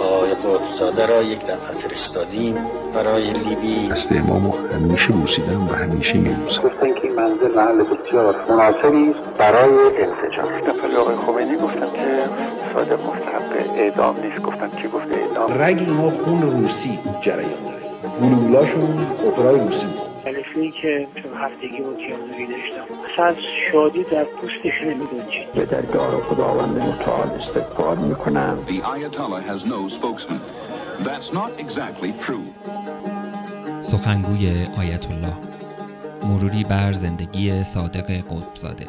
آقای قطبزاده را یک دفعه فرستادیم برای لیبی دست امامو همیشه بوسیدم و همیشه میبوسم گفتن که این منزل محل بسیار مناسبی برای انفجار دفعه آقای خمینی گفتن که صادق مستحق اعدام نیست. گفتن کی گفته اعدام. رگ ما خون روسی جریان داره. گلولاشون اپرای روسی بود. جلسه‌ای که چون هفتگی با کیانوری داشتم. اصلا از شادی در پوستش نمیگنجید به درگاه خداوند متعال استغفار می‌کنم. The Ayatollah has no spokesman. That's not exactly true. سخنگوی آیت الله مروری بر زندگی صادق قطبزاده.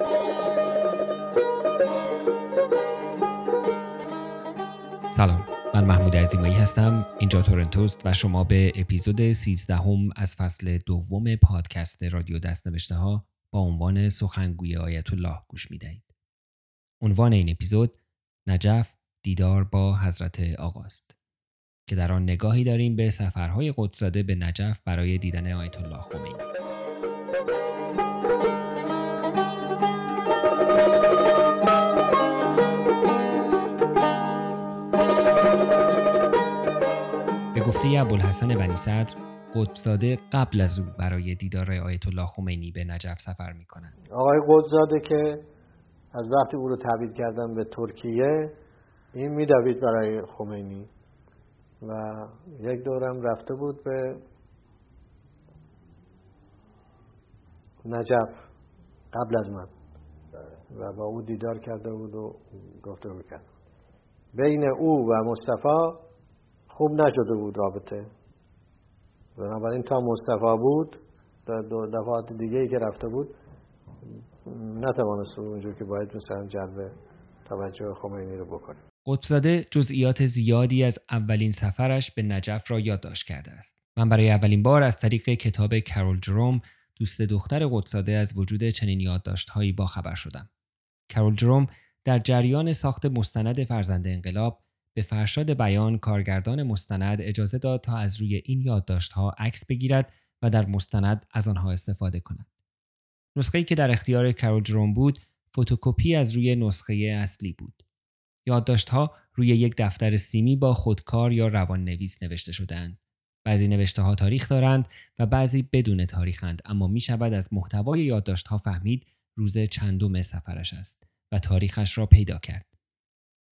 سلام. من محمود عزیمایی هستم اینجا تورنتوست و شما به اپیزود 13 هم از فصل دوم پادکست رادیو دستنوشته ها با عنوان سخنگوی آیت الله گوش می دهید. عنوان این اپیزود نجف دیدار با حضرت آقاست که در آن نگاهی داریم به سفرهای قدسزاده به نجف برای دیدن آیت الله خمینی. گفته ابوالحسن بنی صدر قطبزاده قبل از او برای دیدار آیت الله خمینی به نجف سفر می کند. آقای قدزاده که از وقتی او رو تبعید کردن به ترکیه این میدوید برای خمینی و یک دورم رفته بود به نجف قبل از من و با او دیدار کرده بود و گفته بود کرد بین او و مصطفی خوب نشده بود رابطه بنابراین تا مصطفی بود در دفعات دیگه ای که رفته بود نتوانست اونجور که باید مثلا جلب توجه خمینی رو بکنه قطبزاده جزئیات زیادی از اولین سفرش به نجف را یادداشت کرده است. من برای اولین بار از طریق کتاب کرول جروم دوست دختر قطبزاده از وجود چنین یادداشت‌هایی با خبر شدم. کرول جروم در جریان ساخت مستند فرزند انقلاب به فرشاد بیان کارگردان مستند اجازه داد تا از روی این یادداشت‌ها عکس بگیرد و در مستند از آنها استفاده کند. نسخه‌ای که در اختیار کرول جروم بود، فتوکپی از روی نسخه اصلی بود. یادداشت‌ها روی یک دفتر سیمی با خودکار یا روان نویس نوشته شدهاند. بعضی نوشته ها تاریخ دارند و بعضی بدون تاریخند اما می شود از محتوای یادداشت‌ها فهمید روز چندم سفرش است و تاریخش را پیدا کرد.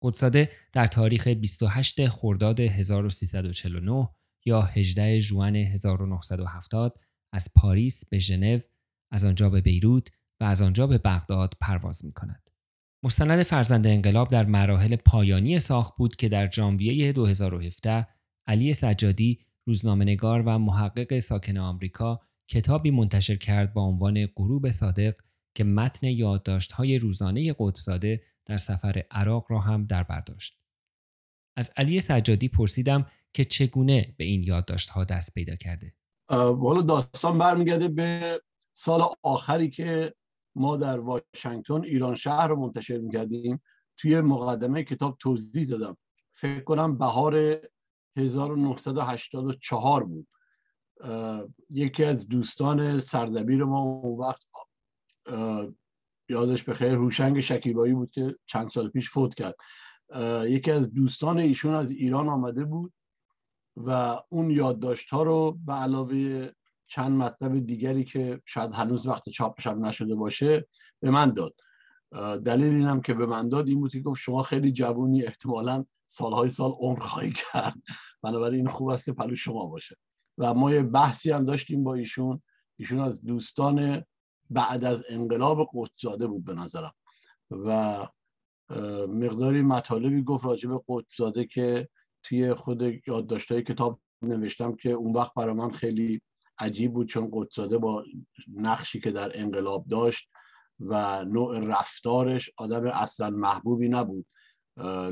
قدساده در تاریخ 28 خرداد 1349 یا 18 ژوئن 1970 از پاریس به ژنو، از آنجا به بیروت و از آنجا به بغداد پرواز می کند. مستند فرزند انقلاب در مراحل پایانی ساخت بود که در ژانویه 2017 علی سجادی روزنامه‌نگار و محقق ساکن آمریکا کتابی منتشر کرد با عنوان غروب صادق که متن یادداشت‌های روزانه قطبزاده در سفر عراق را هم در برداشت. از علی سجادی پرسیدم که چگونه به این یادداشت‌ها دست پیدا کرده. والا داستان برمیگرده به سال آخری که ما در واشنگتن ایران شهر رو منتشر می‌کردیم توی مقدمه کتاب توضیح دادم فکر کنم بهار 1984 بود یکی از دوستان سردبیر ما اون وقت یادش خیر هوشنگ شکیبایی بود که چند سال پیش فوت کرد. یکی از دوستان ایشون از ایران آمده بود و اون یادداشت ها رو به علاوه چند مطلب دیگری که شاید هنوز وقت چاپش هم نشده باشه به من داد. دلیل اینم که به من داد این بود که گفت شما خیلی جوونی احتمالا سالهای سال عمر خواهی کرد. بنابراین این خوب است که پلو شما باشه. و ما یه بحثی هم داشتیم با ایشون. ایشون از دوستان بعد از انقلاب قدسزاده بود به نظرم. و مقداری مطالبی گفت راجع به که توی خود یادداشت‌های کتاب نوشتم که اون وقت برای من خیلی عجیب بود چون قدسزاده با نقشی که در انقلاب داشت و نوع رفتارش آدم اصلا محبوبی نبود.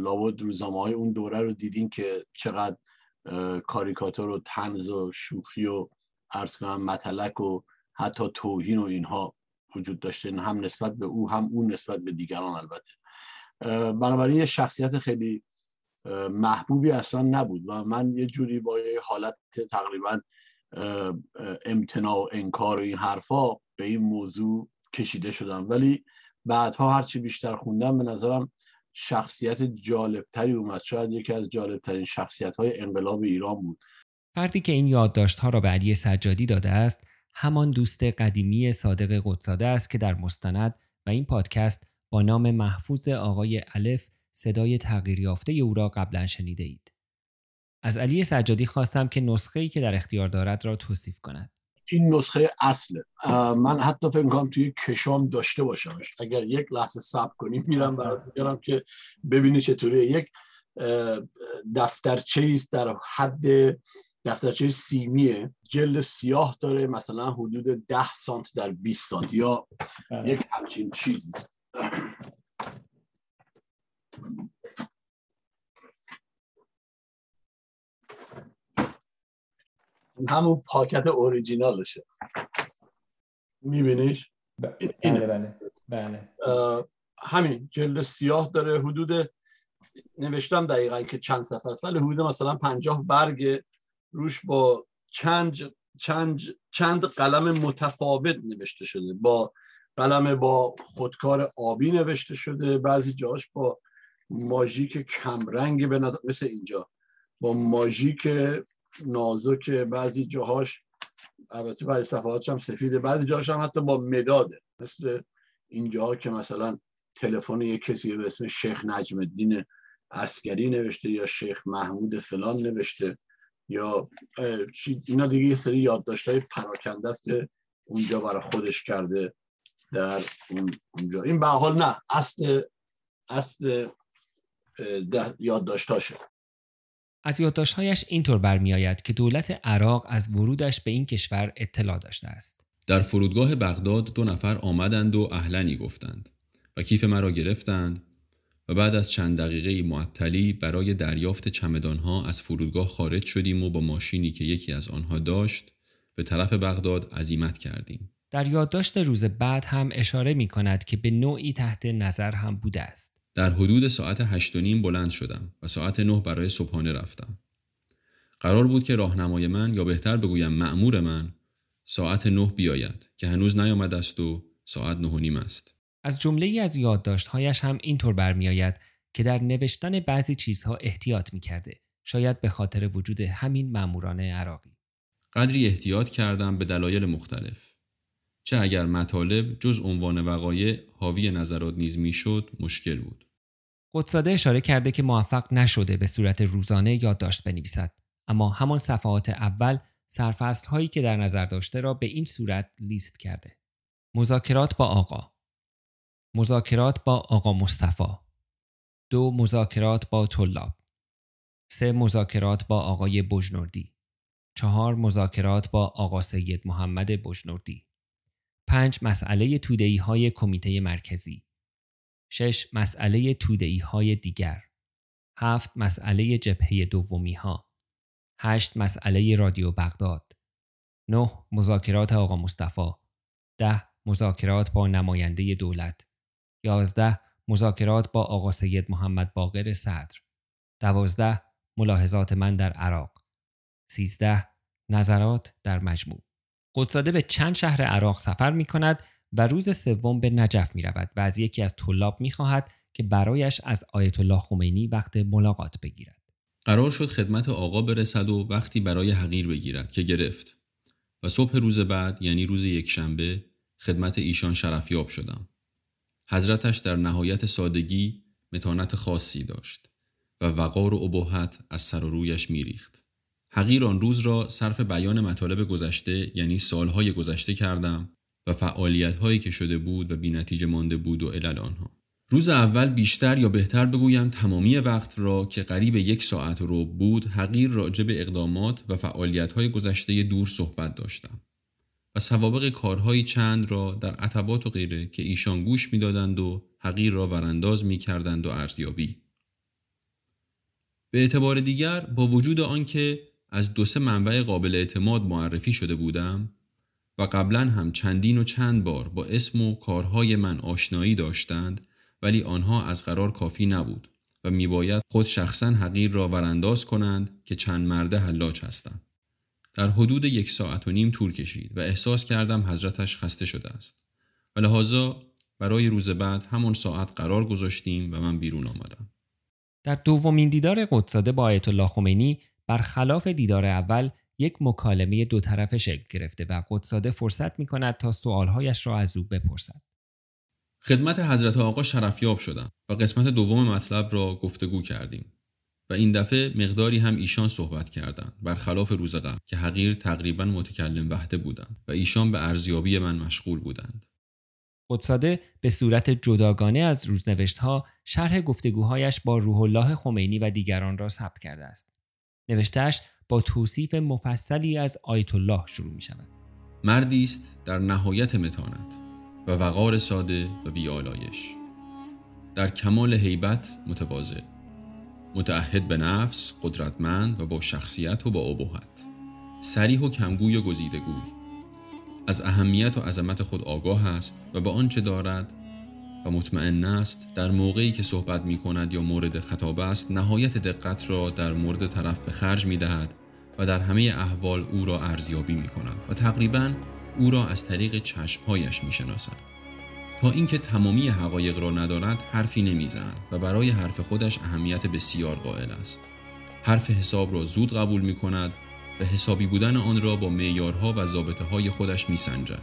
لابد روزنامه های اون دوره رو دیدین که چقدر کاریکاتور و تنز و شوخی و ارز کنم متلک و حتی توهین و اینها وجود داشته. هم نسبت به او هم اون نسبت به دیگران البته. بنابراین یه شخصیت خیلی محبوبی اصلا نبود و من یه جوری با یه حالت تقریبا امتناع و انکار و این حرفا به این موضوع کشیده شدم. ولی بعدها هرچی بیشتر خوندم به نظرم شخصیت جالبتری اومد. شاید یکی از جالبترین شخصیت های انقلاب ایران بود. فردی که این یادداشت ها را به علی سجادی داده است همان دوست قدیمی صادق قدساده است که در مستند و این پادکست با نام محفوظ آقای الف صدای تغییر یافته او را قبلا شنیده اید. از علی سجادی خواستم که نسخه ای که در اختیار دارد را توصیف کند. این نسخه اصله من حتی فکر کنم توی کشام داشته باشمش اگر یک لحظه صبر کنیم میرم برات میگم که ببینی چطوری یک دفترچه است در حد دفترچه سیمیه جلد سیاه داره مثلا حدود 10 سانت در 20 سانت یا یک همچین چیزی همون پاکت اوریجینالشه. میبینیش بله بله بله. همین جلد سیاه داره حدود نوشتم دقیقا که چند صفحه است ولی حدود مثلا پنجاه برگ روش با چند چند چند قلم متفاوت نوشته شده. با قلم با خودکار آبی نوشته شده. بعضی جاش با ماژیک کمرنگ به نظر مثل اینجا. با ماژیک نازک بعضی جاهاش البته بعضی صفحاتش هم سفیده. بعضی جاهاش هم حتی با مداده. مثل اینجا که مثلا تلفن یک کسی به اسم شیخ نجم الدین اسکری نوشته یا شیخ محمود فلان نوشته. یا اینا دیگه یه سری یادداشت های پراکنده است که اونجا برای خودش کرده در اونجا این به حال نه اصل اصل یادداشتاشه از یادداشتهایش اینطور برمیآید که دولت عراق از ورودش به این کشور اطلاع داشته است. در فرودگاه بغداد دو نفر آمدند و اهلنی گفتند و کیف مرا گرفتند و بعد از چند دقیقه معطلی برای دریافت چمدانها از فرودگاه خارج شدیم و با ماشینی که یکی از آنها داشت به طرف بغداد عزیمت کردیم. در یادداشت روز بعد هم اشاره می کند که به نوعی تحت نظر هم بوده است. در حدود ساعت هشت و نیم بلند شدم و ساعت نه برای صبحانه رفتم. قرار بود که راهنمای من یا بهتر بگویم معمور من ساعت نه بیاید که هنوز نیامده است و ساعت نه و نیم است. از جمله ای از یادداشتهایش هم اینطور برمیآید که در نوشتن بعضی چیزها احتیاط می کرده. شاید به خاطر وجود همین ماموران عراقی. قدری احتیاط کردم به دلایل مختلف. چه اگر مطالب جز عنوان وقایع حاوی نظرات نیز می‌شد مشکل بود قدساده اشاره کرده که موفق نشده به صورت روزانه یادداشت بنویسد اما همان صفحات اول سرفصل هایی که در نظر داشته را به این صورت لیست کرده مذاکرات با آقا مذاکرات با آقا مصطفی. دو مذاکرات با طلاب. سه مذاکرات با آقای بجنوردی چهار مذاکرات با آقا سید محمد بجنوردی پنج مسئله تودهی های کمیته مرکزی. شش مسئله تودهی های دیگر. هفت مسئله جبهه دومی ها هشت مسئله رادیو بغداد. نه مذاکرات آقا مصطفی. ده مذاکرات با نماینده دولت. یازده مذاکرات با آقا سید محمد باقر صدر دوازده ملاحظات من در عراق سیزده نظرات در مجموع قدساده به چند شهر عراق سفر می کند و روز سوم به نجف می رود و از یکی از طلاب می خواهد که برایش از آیت الله خمینی وقت ملاقات بگیرد. قرار شد خدمت آقا برسد و وقتی برای حقیر بگیرد که گرفت و صبح روز بعد یعنی روز یکشنبه خدمت ایشان شرفیاب شدم. حضرتش در نهایت سادگی متانت خاصی داشت و وقار و ابهت از سر و رویش میریخت. حقیر آن روز را صرف بیان مطالب گذشته یعنی سالهای گذشته کردم و فعالیت هایی که شده بود و بینتیجه مانده بود و علل آنها. روز اول بیشتر یا بهتر بگویم تمامی وقت را که قریب یک ساعت رو بود حقیر راجع به اقدامات و فعالیت های گذشته دور صحبت داشتم و سوابق کارهایی چند را در عتبات و غیره که ایشان گوش می‌دادند و حقیر را ورانداز می کردند و ارزیابی. به اعتبار دیگر با وجود آنکه از دو سه منبع قابل اعتماد معرفی شده بودم و قبلا هم چندین و چند بار با اسم و کارهای من آشنایی داشتند ولی آنها از قرار کافی نبود و میباید خود شخصا حقیر را ورانداز کنند که چند مرده حلاج هستند. در حدود یک ساعت و نیم طول کشید و احساس کردم حضرتش خسته شده است. و لحاظا برای روز بعد همان ساعت قرار گذاشتیم و من بیرون آمدم. در دومین دیدار قدساده با آیت الله خمینی برخلاف دیدار اول یک مکالمه دو طرفه شکل گرفته و قدساده فرصت می کند تا سوالهایش را از او بپرسد. خدمت حضرت آقا شرفیاب شدم و قسمت دوم مطلب را گفتگو کردیم و این دفعه مقداری هم ایشان صحبت کردند برخلاف روز قبل که حقیر تقریبا متکلم وحده بودند و ایشان به ارزیابی من مشغول بودند. قدساده به صورت جداگانه از روزنوشتها شرح گفتگوهایش با روح الله خمینی و دیگران را ثبت کرده است. نوشتهش با توصیف مفصلی از آیت الله شروع می شود. مردی است در نهایت متانت و وقار ساده و بیالایش در کمال هیبت متواضع متعهد به نفس قدرتمند و با شخصیت و با ابهت سریح و کمگوی و گزیدگوی از اهمیت و عظمت خود آگاه است و به آنچه دارد و مطمئن است در موقعی که صحبت می کند یا مورد خطاب است نهایت دقت را در مورد طرف به خرج می دهد و در همه احوال او را ارزیابی می کند و تقریبا او را از طریق چشمهایش می شناسد. تا اینکه تمامی حقایق را ندارد حرفی نمی‌زند و برای حرف خودش اهمیت بسیار قائل است. حرف حساب را زود قبول می کند و حسابی بودن آن را با معیارها و ضابطه های خودش می سنجد.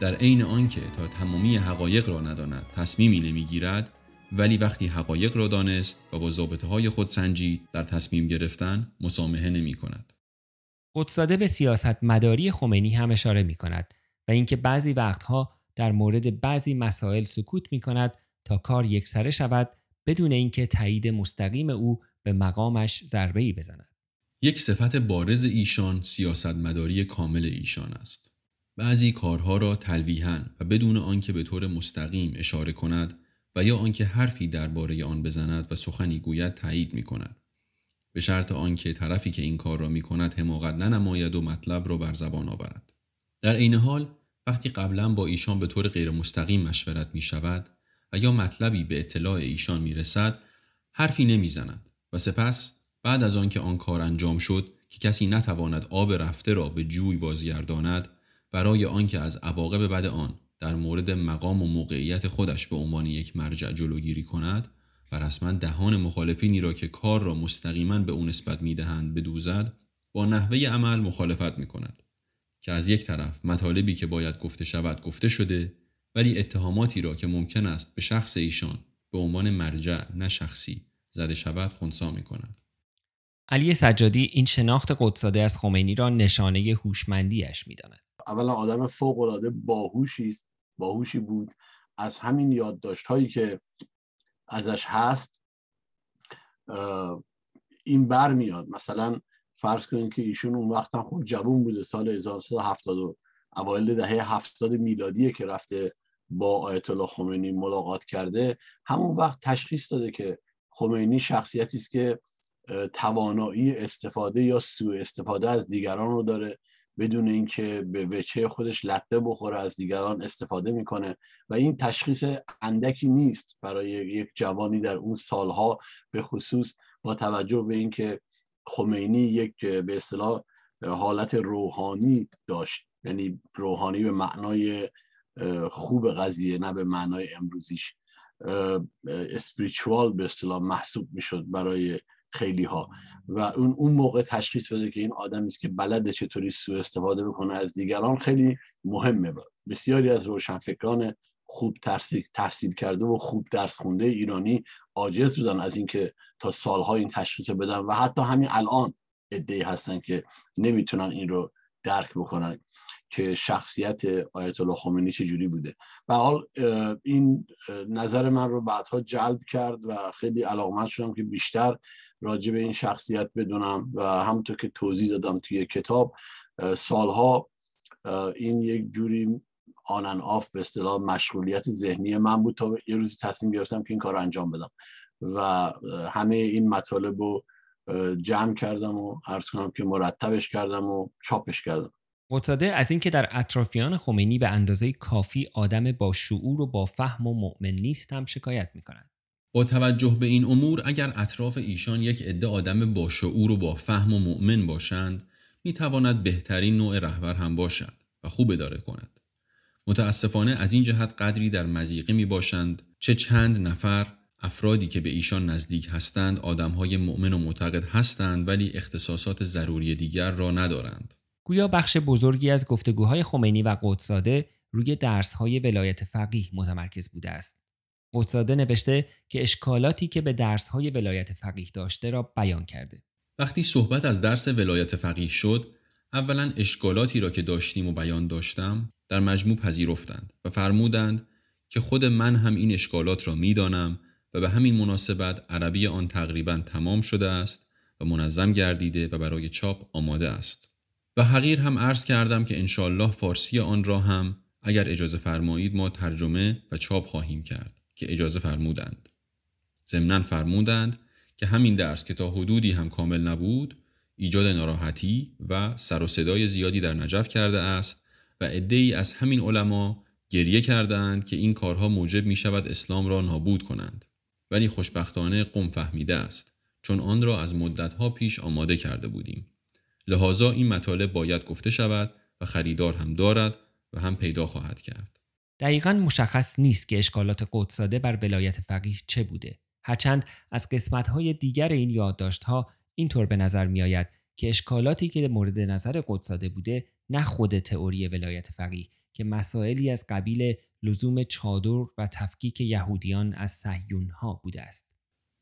در عین آنکه تا تمامی حقایق را نداند تصمیمی نمی‌گیرد ولی وقتی حقایق را دانست و با ضابطه های خود سنجید در تصمیم گرفتن مسامحه نمی کند. قدساده به سیاست مداری خمینی هم اشاره می کند و اینکه بعضی وقتها در مورد بعضی مسائل سکوت می کند تا کار یکسره شود بدون اینکه تایید مستقیم او به مقامش ضربه ای بزند. یک صفت بارز ایشان سیاست مداری کامل ایشان است. بعضی کارها را تلویحا و بدون آنکه به طور مستقیم اشاره کند و یا آنکه حرفی درباره آن بزند و سخنی گوید تایید می کند. به شرط آنکه طرفی که این کار را می کند حماقت ننماید و مطلب را بر زبان آورد. در عین حال وقتی قبلا با ایشان به طور غیر مستقیم مشورت می شود و یا مطلبی به اطلاع ایشان می رسد حرفی نمی زند و سپس بعد از آنکه آن کار انجام شد که کسی نتواند آب رفته را به جوی بازگرداند برای آنکه از عواقب بد آن در مورد مقام و موقعیت خودش به عنوان یک مرجع جلوگیری کند و رسما دهان مخالفینی را که کار را مستقیما به او نسبت می‌دهند بدوزد با نحوه عمل مخالفت می کند که از یک طرف مطالبی که باید گفته شود گفته شده ولی اتهاماتی را که ممکن است به شخص ایشان به عنوان مرجع نه شخصی زده شود خونسا می کند. علی سجادی این شناخت قدساده از خمینی را نشانه هوشمندیش می‌داند. اولا آدم فوق العاده باهوشی است باهوشی بود از همین یادداشت هایی که ازش هست این بر میاد مثلا فرض کنید که ایشون اون وقت هم خوب جوون بوده سال 1970 اوایل دهه 70 میلادیه که رفته با آیت الله خمینی ملاقات کرده. همون وقت تشخیص داده که خمینی شخصیتی است که توانایی استفاده یا سوء استفاده از دیگران رو داره. بدون اینکه به وچه خودش لطه بخوره از دیگران استفاده می‌کنه. و این تشخیص اندکی نیست برای یک جوانی در اون سالها به خصوص با توجه به اینکه خمینی یک به اصطلاح حالت روحانی داشت. یعنی روحانی به معنای خوب قضیه نه به معنای امروزیش. اسپریچوال به اصطلاح محسوب می‌شد برای خیلی ها و اون اون موقع تشخیص بده که این آدمی است که بلد چطوری سوء استفاده بکنه از دیگران خیلی مهمه. بسیاری از روشنفکران خوب تحصیل, کرده و خوب درس خونده ایرانی عاجز بودن از اینکه تا سالها این تشخیص بدن و حتی همین الان ادعی هستن که نمی‌تونن این رو درک بکنن که شخصیت آیت الله خمینی چجوری بوده. و حال این نظر من رو بعدها جلب کرد و خیلی علاقمند شدم که بیشتر راجع به این شخصیت بدونم و همونطور که توضیح دادم توی کتاب سالها این یک جوری آنن آف به اصطلاح مشغولیت ذهنی من بود تا یه روزی تصمیم گرفتم که این کار رو انجام بدم و همه این مطالب رو جمع کردم و عرض کنم که مرتبش کردم و چاپش کردم قدساده از اینکه در اطرافیان خمینی به اندازه کافی آدم با شعور و با فهم و مؤمن نیست هم شکایت می کند. با توجه به این امور اگر اطراف ایشان یک عده آدم با شعور و با فهم و مؤمن باشند می تواند بهترین نوع رهبر هم باشد و خوب اداره کند. متاسفانه از این جهت قدری در مزیقه می باشند چه چند نفر افرادی که به ایشان نزدیک هستند آدمهای مؤمن و معتقد هستند ولی اختصاصات ضروری دیگر را ندارند. گویا بخش بزرگی از گفتگوهای خمینی و قدساده روی درسهای ولایت فقیه متمرکز بوده است. قدساده نوشته که اشکالاتی که به درسهای ولایت فقیه داشته را بیان کرده. وقتی صحبت از درس ولایت فقیه شد، اولا اشکالاتی را که داشتیم و بیان داشتم در مجموع پذیرفتند و فرمودند که خود من هم این اشکالات را می‌دانم و به همین مناسبت عربی آن تقریبا تمام شده است و منظم گردیده و برای چاپ آماده است. و حقیر هم عرض کردم که انشالله فارسی آن را هم اگر اجازه فرمایید ما ترجمه و چاپ خواهیم کرد که اجازه فرمودند. ضمنا فرمودند که همین درس که تا حدودی هم کامل نبود ایجاد ناراحتی و سر و صدای زیادی در نجف کرده است و عدهای از همین علما گریه کردند که این کارها موجب می شود اسلام را نابود کنند. ولی خوشبختانه قم فهمیده است چون آن را از مدتها پیش آماده کرده بودیم. لحاظا این مطالب باید گفته شود و خریدار هم دارد و هم پیدا خواهد کرد. دقیقا مشخص نیست که اشکالات قدساده بر ولایت فقیه چه بوده. هرچند از قسمتهای دیگر این یادداشتها اینطور به نظر می آید که اشکالاتی که مورد نظر قدساده بوده نه خود تئوری ولایت فقیه که مسائلی از قبیل لزوم چادر و تفکیک یهودیان از صهیون ها بوده است.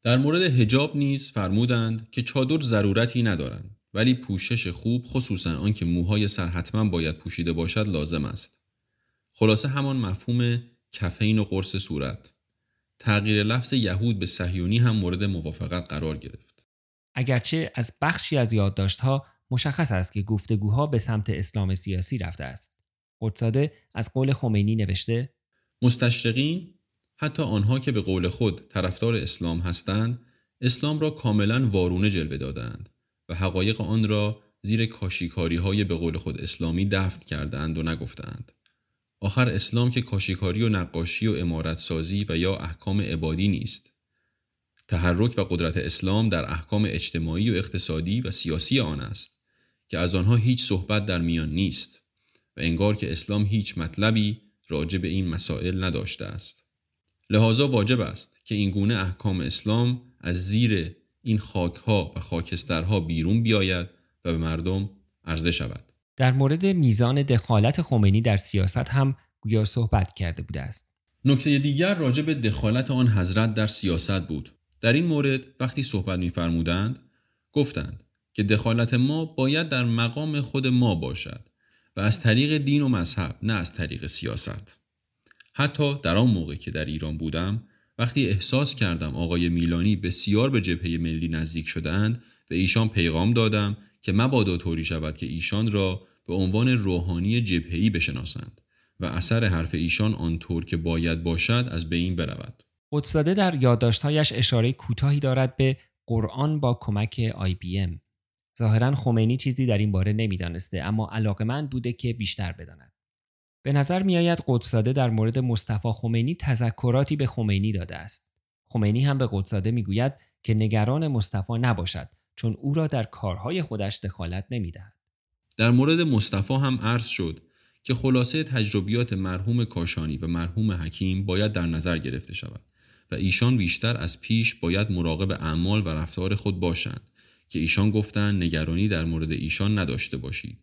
در مورد هجاب نیز فرمودند که چادر ضرورتی ندارند ولی پوشش خوب خصوصا آنکه موهای سر حتما باید پوشیده باشد لازم است. خلاصه همان مفهوم کفین و قرص صورت. تغییر لفظ یهود به صهیونی هم مورد موافقت قرار گرفت. اگرچه از بخشی از یادداشتها مشخص است که گفتگوها به سمت اسلام سیاسی رفته است. قدساده از قول خمینی نوشته مستشرقین حتی آنها که به قول خود طرفدار اسلام هستند اسلام را کاملا وارونه جلوه دادند و حقایق آن را زیر کاشیکاری های به قول خود اسلامی دفن کردند و نگفتند. آخر اسلام که کاشیکاری و نقاشی و امارت سازی و یا احکام عبادی نیست. تحرک و قدرت اسلام در احکام اجتماعی و اقتصادی و سیاسی آن است که از آنها هیچ صحبت در میان نیست و انگار که اسلام هیچ مطلبی راجع به این مسائل نداشته است. لحاظا واجب است که این گونه احکام اسلام از زیر این خاکها و خاکسترها بیرون بیاید و به مردم عرضه شود. در مورد میزان دخالت خمینی در سیاست هم گویا صحبت کرده بوده است. نکته دیگر راجع به دخالت آن حضرت در سیاست بود. در این مورد وقتی صحبت می‌فرمودند گفتند که دخالت ما باید در مقام خود ما باشد و از طریق دین و مذهب نه از طریق سیاست. حتی در آن موقع که در ایران بودم وقتی احساس کردم آقای میلانی بسیار به جبهه ملی نزدیک شدند به ایشان پیغام دادم که مبادا طوری شود که ایشان را به عنوان روحانی جبهه‌ای بشناسند و اثر حرف ایشان آنطور که باید باشد از بین برود. قدساده در یادداشتهایش اشاره کوتاهی دارد به قرآن با کمک آی بی ام. ظاهرا خمینی چیزی در این باره نمی‌دانسته اما علاقمند بوده که بیشتر بداند. به نظر میآید قدساده در مورد مصطفی خمینی تذکراتی به خمینی داده است. خمینی هم به قدساده می‌گوید که نگران مصطفی نباشد چون او را در کارهای خودش دخالت نمی‌دهد. در مورد مصطفی هم عرض شد که خلاصه تجربیات مرحوم کاشانی و مرحوم حکیم باید در نظر گرفته شود و ایشان بیشتر از پیش باید مراقب اعمال و رفتار خود باشند که ایشان گفتند نگرانی در مورد ایشان نداشته باشید.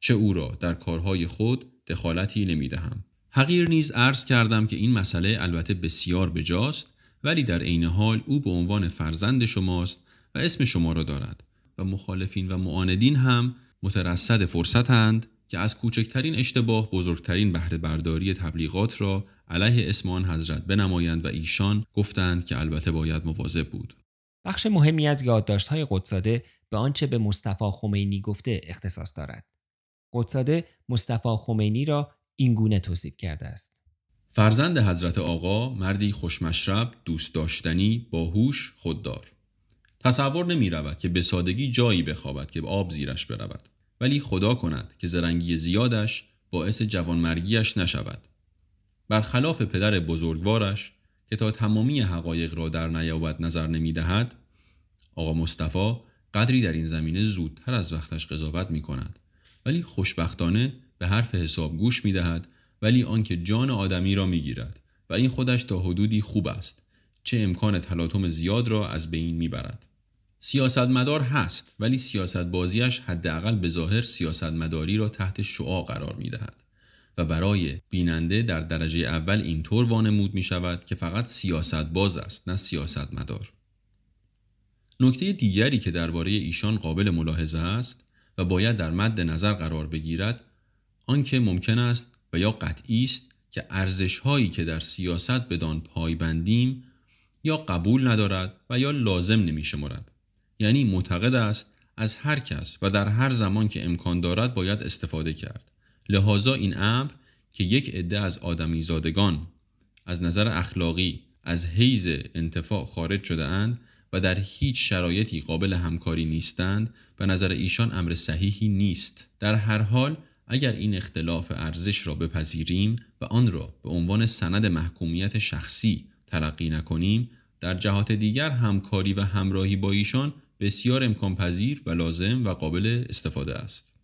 چه او را در کارهای خود دخالتی نمی‌دهم. حقیر نیز عرض کردم که این مسئله البته بسیار بجاست ولی در عین حال او به عنوان فرزند شماست و اسم شما را دارد. و مخالفین و معاندین هم مترصد فرصتند که از کوچکترین اشتباه بزرگترین بهره برداری تبلیغات را علیه اسم آن حضرت بنمایند و ایشان گفتند که البته باید مواظب بود. بخش مهمی از یادداشت‌های قدساده به آنچه به مصطفی خمینی گفته اختصاص دارد. قدساده مصطفی خمینی را اینگونه توصیف کرده است. فرزند حضرت آقا مردی خوشمشرب دوست داشتنی باهوش خوددار. تصور نمی رود که به سادگی جایی بخوابد که آب زیرش برود ولی خدا کند که زرنگی زیادش باعث جوانمرگیش نشود. برخلاف پدر بزرگوارش که تا تمامی حقایق را در نیابت نظر نمی دهد آقا مصطفی قدری در این زمینه زودتر از وقتش قضاوت می کند ولی خوشبختانه به حرف حساب گوش می دهد ولی آنکه جان آدمی را می گیرد و این خودش تا حدودی خوب است چه امکان تلاطم زیاد را از بین می برد. سیاستمدار هست ولی سیاست بازیش حداقل به ظاهر سیاستمداری را تحت شعا قرار می دهد و برای بیننده در درجه اول اینطور وانمود می شود که فقط سیاست باز است نه سیاست مدار. نکته دیگری که درباره ایشان قابل ملاحظه است و باید در مد نظر قرار بگیرد آنکه ممکن است و یا قطعی است که ارزش هایی که در سیاست بدان پایبندیم یا قبول ندارد و یا لازم نمی شمارد. یعنی معتقد است از هر کس و در هر زمان که امکان دارد باید استفاده کرد. لحاظا این امر که یک عده از آدمی زادگان از نظر اخلاقی از حیز انتفاع خارج شده اند و در هیچ شرایطی قابل همکاری نیستند و نظر ایشان امر صحیحی نیست. در هر حال اگر این اختلاف ارزش را بپذیریم و آن را به عنوان سند محکومیت شخصی تلقی نکنیم در جهات دیگر همکاری و همراهی با ایشان بسیار امکان پذیر و لازم و قابل استفاده است.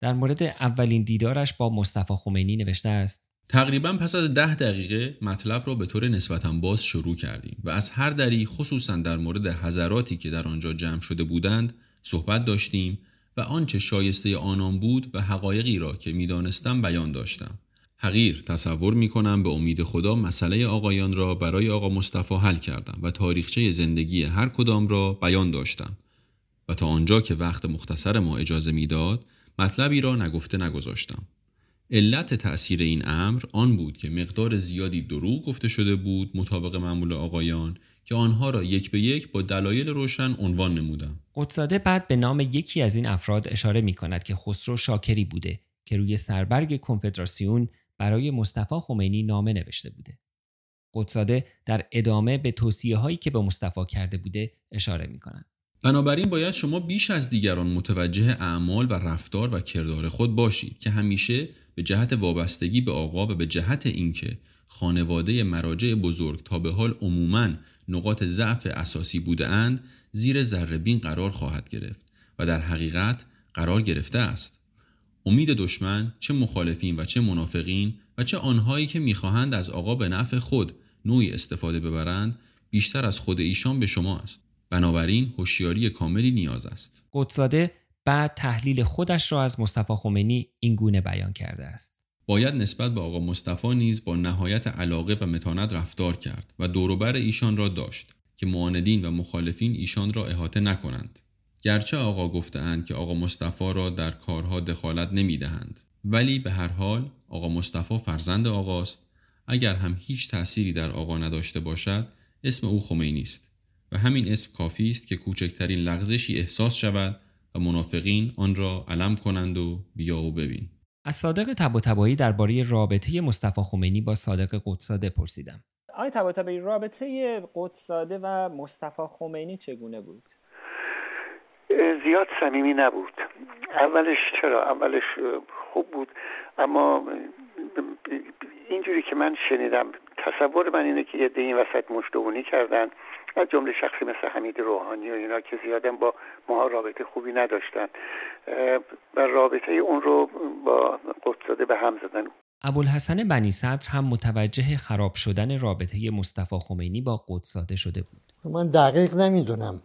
در مورد اولین دیدارش با مصطفی خمینی نوشته است. تقریبا پس از ده دقیقه مطلب را به طور نسبتا باز شروع کردیم و از هر دری خصوصا در مورد حضراتی که در آنجا جمع شده بودند صحبت داشتیم و آنچه شایسته آنان بود و حقایقی را که می‌دانستم بیان داشتم. حقیر تصور می کنم به امید خدا مسئله آقایان را برای آقا مصطفی حل کردم و تاریخچه زندگی هر کدام را بیان داشتم. و تا آنجا که وقت مختصر ما اجازه می‌داد مطلبی را نگفته نگذاشتم علت تأثیر این امر آن بود که مقدار زیادی دروغ گفته شده بود مطابق معمول آقایان که آنها را یک به یک با دلایل روشن عنوان نمودم. قدساده بعد به نام یکی از این افراد اشاره می کند که خسرو شاکری بوده که روی سربرگ کنفدراسیون برای مصطفی خمینی نامه نوشته بوده. قدساده در ادامه به توصیه هایی که به مصطفی کرده بوده اشاره می کند. بنابراین باید شما بیش از دیگران متوجه اعمال و رفتار و کردار خود باشید که همیشه به جهت وابستگی به آقا و به جهت اینکه خانواده مراجع بزرگ تا به حال عموماً نقاط ضعف اساسی بوده اند زیر ذربین قرار خواهد گرفت و در حقیقت قرار گرفته است. امید دشمن چه مخالفین و چه منافقین و چه آنهایی که می‌خواهند از آقا به نفع خود نوعی استفاده ببرند بیشتر از خود ایشان به شما است. بنابراین هوشیاری کاملی نیاز است. قدساده بعد تحلیل خودش را از مصطفی خمینی این گونه بیان کرده است. باید نسبت به آقا مصطفی نیز با نهایت علاقه و متانت رفتار کرد و دوروبر ایشان را داشت که معاندین و مخالفین ایشان را احاطه نکنند. گرچه آقا گفتهاند که آقا مصطفی را در کارها دخالت نمی دهند. ولی به هر حال آقا مصطفی فرزند آقاست اگر هم هیچ تأثیری در آقا نداشته باشد اسم او خمینی است و همین اسم کافی است که کوچکترین لغزشی احساس شود و منافقین آن را علم کنند و بیا و ببین. از صادق تبا درباره رابطه مصطفی خمینی با صادق قدساده پرسیدم. آقای تبا رابطه قدساده و مصطفی خمینی چگونه بود؟ زیاد صمیمی نبود. اولش چرا؟ اولش خوب بود اما اینجوری که من شنیدم تصور من اینه که یه این وسط مشتونی کردن. از جمله شخصی مثل حمید روحانی و اینا که زیادم با ما رابطه خوبی نداشتن. و رابطه اون رو با قدساده به هم زدن. ابوالحسن بنی صدر هم متوجه خراب شدن رابطه مصطفی خمینی با قدساده شده بود. من دقیق نمی‌دونم.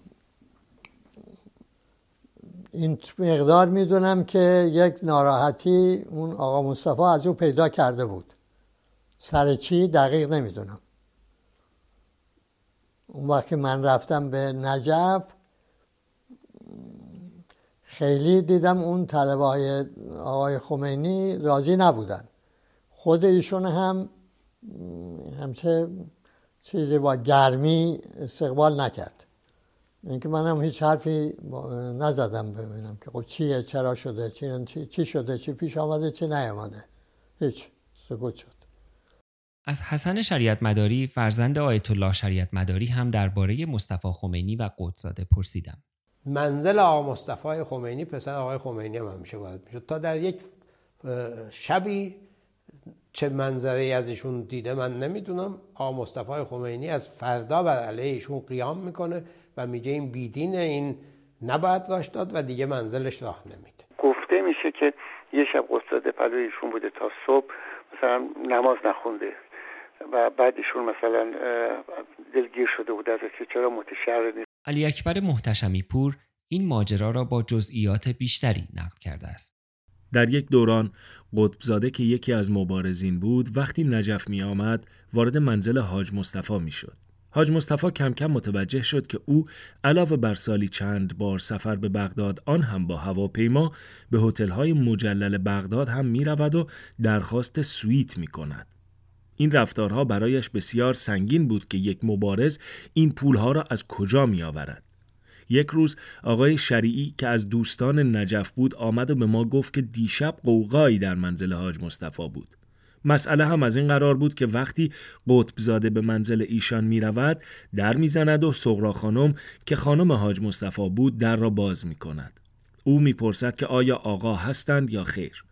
این مقدار می‌دونم که یک ناراحتی اون آقا مصطفی از او پیدا کرده بود. سر چی؟ دقیق نمی‌دونم. اون وقت که من رفتم به نجف خیلی دیدم اون طلبه های آقای خمینی راضی نبودن. خود ایشون هم همچه چیزی با گرمی استقبال نکرد. اینکه من هم هیچ حرفی نزدم ببینم که خب چیه چرا شده چی, چی شده چی پیش آمده چی نیامده. هیچ سکوت شد. از حسن شریعت مداری فرزند آیت الله شریعت مداری هم درباره مصطفی خمینی و قدزاده پرسیدم. منزل آقا مصطفی خمینی پسر آقای خمینی هم همیشه وارد می‌شد. تا در یک شبی چه منظره از ایشون دیده من نمی‌دونم. آقا مصطفی خمینی از فردا بر علیه ایشون قیام می‌کنه و میگه این بیدین این نباید راش داد و دیگه منزلش راه نمیده. گفته میشه که یه شب قصاد پلوی ایشون بوده تا صبح مثلا نماز نخونده. و بعد ایشون مثلا دلگیر شده بوده از که چرا متشهر نیست علی اکبر محتشمی پور این ماجرا را با جزئیات بیشتری نقل کرده است. در یک دوران قطبزاده که یکی از مبارزین بود وقتی نجف می آمد وارد منزل حاج مصطفی می شد. حاج مصطفی کم کم متوجه شد که او علاوه بر سالی چند بار سفر به بغداد آن هم با هواپیما به هتل‌های مجلل بغداد هم می رود و درخواست سویت می کند. این رفتارها برایش بسیار سنگین بود که یک مبارز این پولها را از کجا می آورد. یک روز آقای شریعی که از دوستان نجف بود آمد و به ما گفت که دیشب قوقایی در منزل حاج مصطفی بود. مسئله هم از این قرار بود که وقتی قطب زاده به منزل ایشان می رود در می‌زند و سغرا خانم که خانم حاج مصطفی بود در را باز می کند. او می‌پرسد که آیا آقا هستند یا خیر.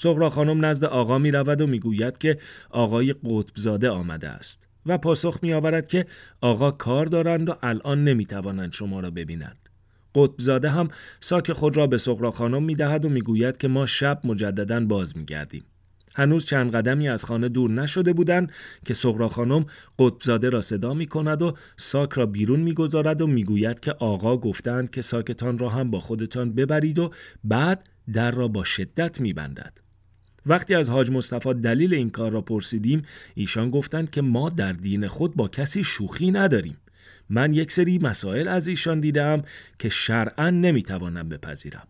سغرا خانم نزد آقا می رود و می‌گوید که آقای قطبزاده آمده است و پاسخ می آورد که آقا کار دارند و الان نمی توانند شما را ببینند. قطبزاده هم ساک خود را به سغرا خانم می دهد و می‌گوید که ما شب مجددا باز می گردیم. هنوز چند قدمی از خانه دور نشده بودند که سغرا خانم قطبزاده را صدا می کند و ساک را بیرون می‌گذارد و می‌گوید که آقا گفتند که ساکتان را هم با خودتان ببرید و بعد در را با شدت میبندد. وقتی از حاج مصطفی دلیل این کار را پرسیدیم ایشان گفتند که ما در دین خود با کسی شوخی نداریم. من یک سری مسائل از ایشان دیدم که شرعا نمی‌توانم بپذیرم.